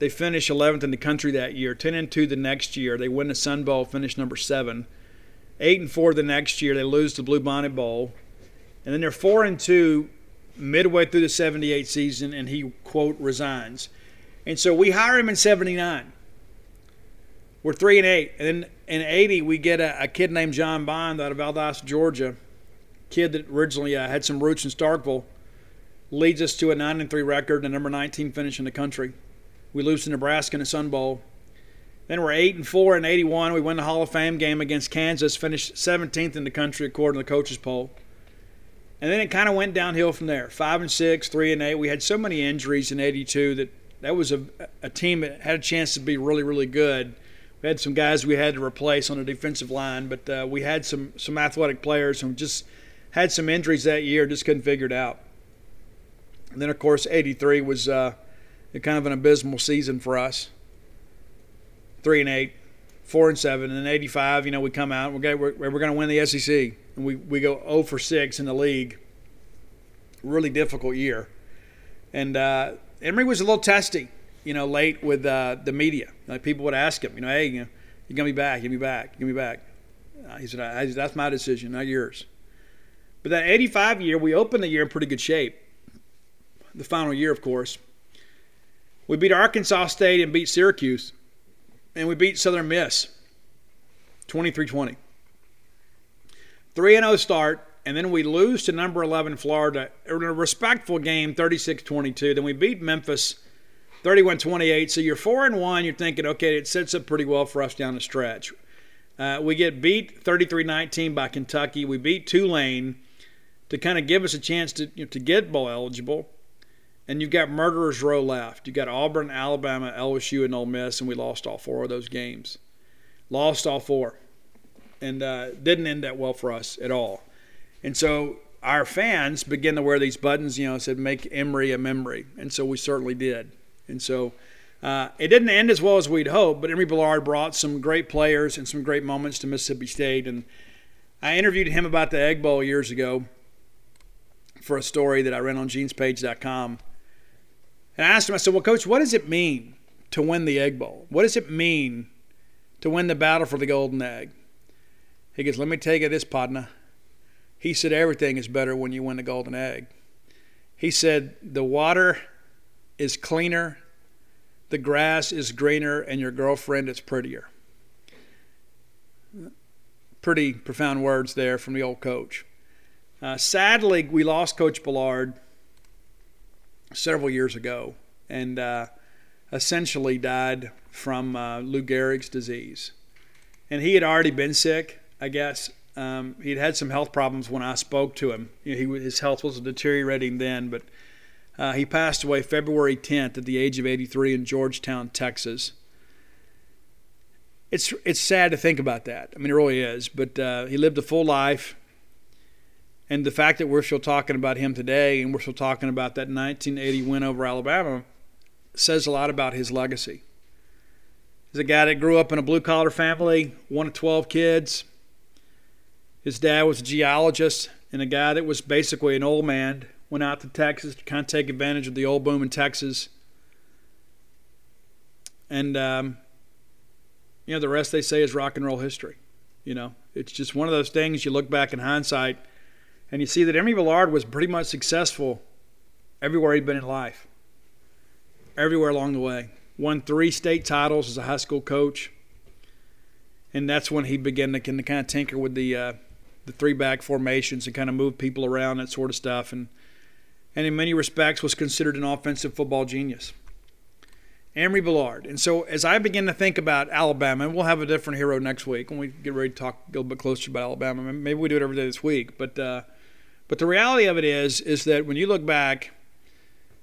They finished 11th in the country that year. 10 and two the next year. They win the Sun Bowl, finish number seven eight and four the next year. They lose the Bluebonnet Bowl, and then they're four and two midway through the '78 season, and he quote resigns. And so we hire him in '79. We're three and eight, and then in '80 we get a, a, kid named John Bond out of Valdosta, Georgia, kid that originally uh, had some roots in Starkville. Leads us to a nine and three record and number 19 finish in the country. We lose to Nebraska in the Sun Bowl. Then we're eight and four in '81. We win the Hall of Fame game against Kansas, finished 17th in the country according to the coaches poll. And then it kind of went downhill from there. Five and six, three and eight. We had so many injuries in '82 that that was a, a team that had a chance to be really, really good. We had some guys we had to replace on the defensive line, but uh, we had some some athletic players who just had some injuries that year, just couldn't figure it out. And then, of course, '83 was uh, kind of an abysmal season for us three and eight, four and seven, and then 85. You know, we come out we're going we're, we're going to win the SEC, and we we go 0 for six in the league. Really difficult year, and uh, Emory was a little testy. You know, late with uh, the media. Like people would ask him, you know, hey, you know, you're gonna be back, you're gonna be back, you're gonna be back. Uh, he said, that's my decision, not yours. But that 85 year, we opened the year in pretty good shape. The final year, of course. We beat Arkansas State and beat Syracuse and we beat Southern Miss 23 20. 3 0 start, and then we lose to number 11 Florida in a respectful game, 36-22. Then we beat Memphis 31-28. So you're four and one. You're thinking, okay, it sets up pretty well for us down the stretch. Uh, we get beat 33-19 by Kentucky. We beat Tulane to kind of give us a chance to you know, to get bowl eligible. And you've got murderers row left. You've got Auburn, Alabama, LSU, and Ole Miss, and we lost all four of those games. Lost all four, and uh, didn't end that well for us at all. And so our fans begin to wear these buttons, you know, said make Emory a memory. And so we certainly did. And so uh, it didn't end as well as we'd hoped, but Emory Bellard brought some great players and some great moments to Mississippi State. And I interviewed him about the Egg Bowl years ago for a story that I ran on genespage.com. And I asked him, I said, Well, coach, what does it mean to win the Egg Bowl? What does it mean to win the battle for the golden egg? He goes, Let me tell you this, partner. He said, Everything is better when you win the golden egg. He said, The water is cleaner, the grass is greener, and your girlfriend is prettier. Pretty profound words there from the old coach. Uh, sadly, we lost Coach Bellard several years ago and uh, essentially died from uh, Lou Gehrig's disease. And he had already been sick, I guess, um, he'd had some health problems when I spoke to him. You know, he, his health was deteriorating then, but uh, he passed away February 10th at the age of 83 in Georgetown, Texas. It's it's sad to think about that. I mean, it really is. But uh, he lived a full life, and the fact that we're still talking about him today, and we're still talking about that 1980 win over Alabama, says a lot about his legacy. He's a guy that grew up in a blue collar family, one of 12 kids his dad was a geologist and a guy that was basically an old man. Went out to Texas to kind of take advantage of the old boom in Texas. And, um, you know, the rest they say is rock and roll history. You know, it's just one of those things you look back in hindsight and you see that Emory Bellard was pretty much successful everywhere he'd been in life, everywhere along the way. Won three state titles as a high school coach. And that's when he began to, kind of tinker with the uh, the three back formations and kind of move people around, that sort of stuff. And, and in many respects was considered an offensive football genius. Emory Bellard. And so as I begin to think about Alabama, and we'll have a different hero next week when we get ready to talk a little bit closer about Alabama. Maybe we do it every day this week. But uh, but the reality of it is is that when you look back,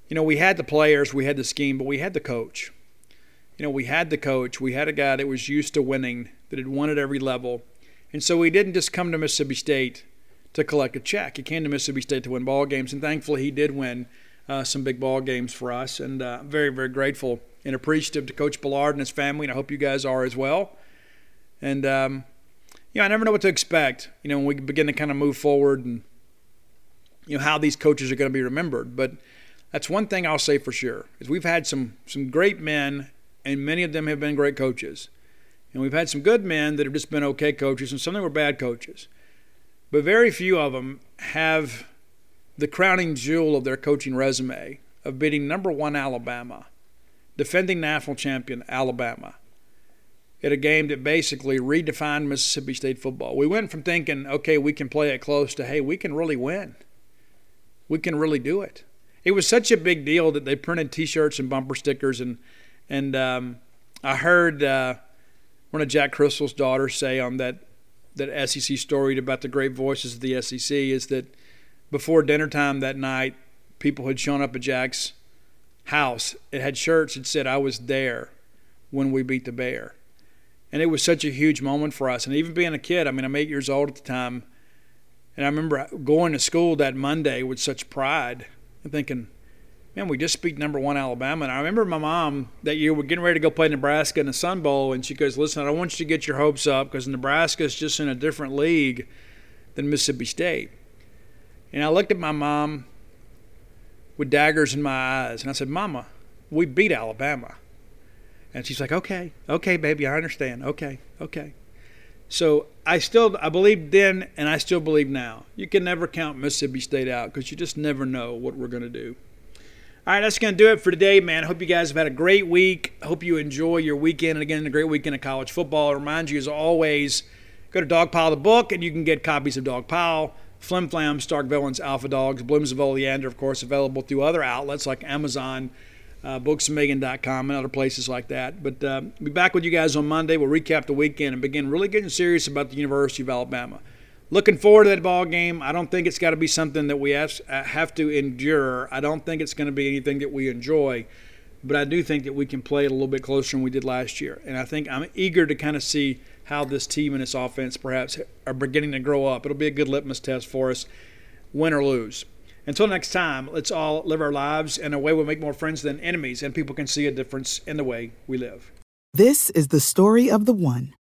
you know, we had the players, we had the scheme, but we had the coach. You know, we had the coach. We had a guy that was used to winning, that had won at every level, and so he didn't just come to Mississippi State to collect a check. He came to Mississippi State to win ball games, and thankfully he did win uh, some big ball games for us. And uh, very, very grateful and appreciative to Coach Bellard and his family, and I hope you guys are as well. And um, you know, I never know what to expect. You know, when we begin to kind of move forward and you know how these coaches are going to be remembered. But that's one thing I'll say for sure is we've had some some great men, and many of them have been great coaches. And we've had some good men that have just been okay coaches, and some them were bad coaches. But very few of them have the crowning jewel of their coaching resume of beating number one Alabama, defending national champion Alabama, at a game that basically redefined Mississippi State football. We went from thinking, okay, we can play it close to, hey, we can really win. We can really do it. It was such a big deal that they printed T-shirts and bumper stickers, and and um, I heard. Uh, one of Jack Cristil's daughters say on that that SEC story about the great voices of the SEC is that before dinner time that night, people had shown up at Jack's house. It had shirts that said, "I was there when we beat the Bear," and it was such a huge moment for us. And even being a kid, I mean, I'm eight years old at the time, and I remember going to school that Monday with such pride and thinking, man, we just beat number one Alabama. And I remember my mom that year, we're getting ready to go play Nebraska in the Sun Bowl, and she goes, listen, I don't want you to get your hopes up because Nebraska is just in a different league than Mississippi State. And I looked at my mom with daggers in my eyes, and I said, Mama, we beat Alabama. And she's like, okay, okay, baby, I understand. Okay, okay. So I still I believed then, and I still believe now. You can never count Mississippi State out because you just never know what we're going to do. All right, that's going to do it for today, man. Hope you guys have had a great week. Hope you enjoy your weekend and again a great weekend of college football. I remind you, as always, go to Dogpile the book and you can get copies of Dogpile, Flim Flam, Stark Villains, Alpha Dogs, Blooms of Oleander, of course, available through other outlets like Amazon, uh, booksamillion.com, and other places like that. But uh, be back with you guys on Monday. We'll recap the weekend and begin really getting serious about the University of Alabama. Looking forward to that ball game. I don't think it's got to be something that we have uh, to endure. I don't think it's going to be anything that we enjoy but I do think that we can play it a little bit closer than we did last year. And I think I'm eager to kind of see how this team and this offense perhaps are beginning to grow up. It'll be a good litmus test for us, win or lose. Until next time, let's all live our lives in a way we make more friends than enemies, and people can see a difference in the way we live. This is the story of the one.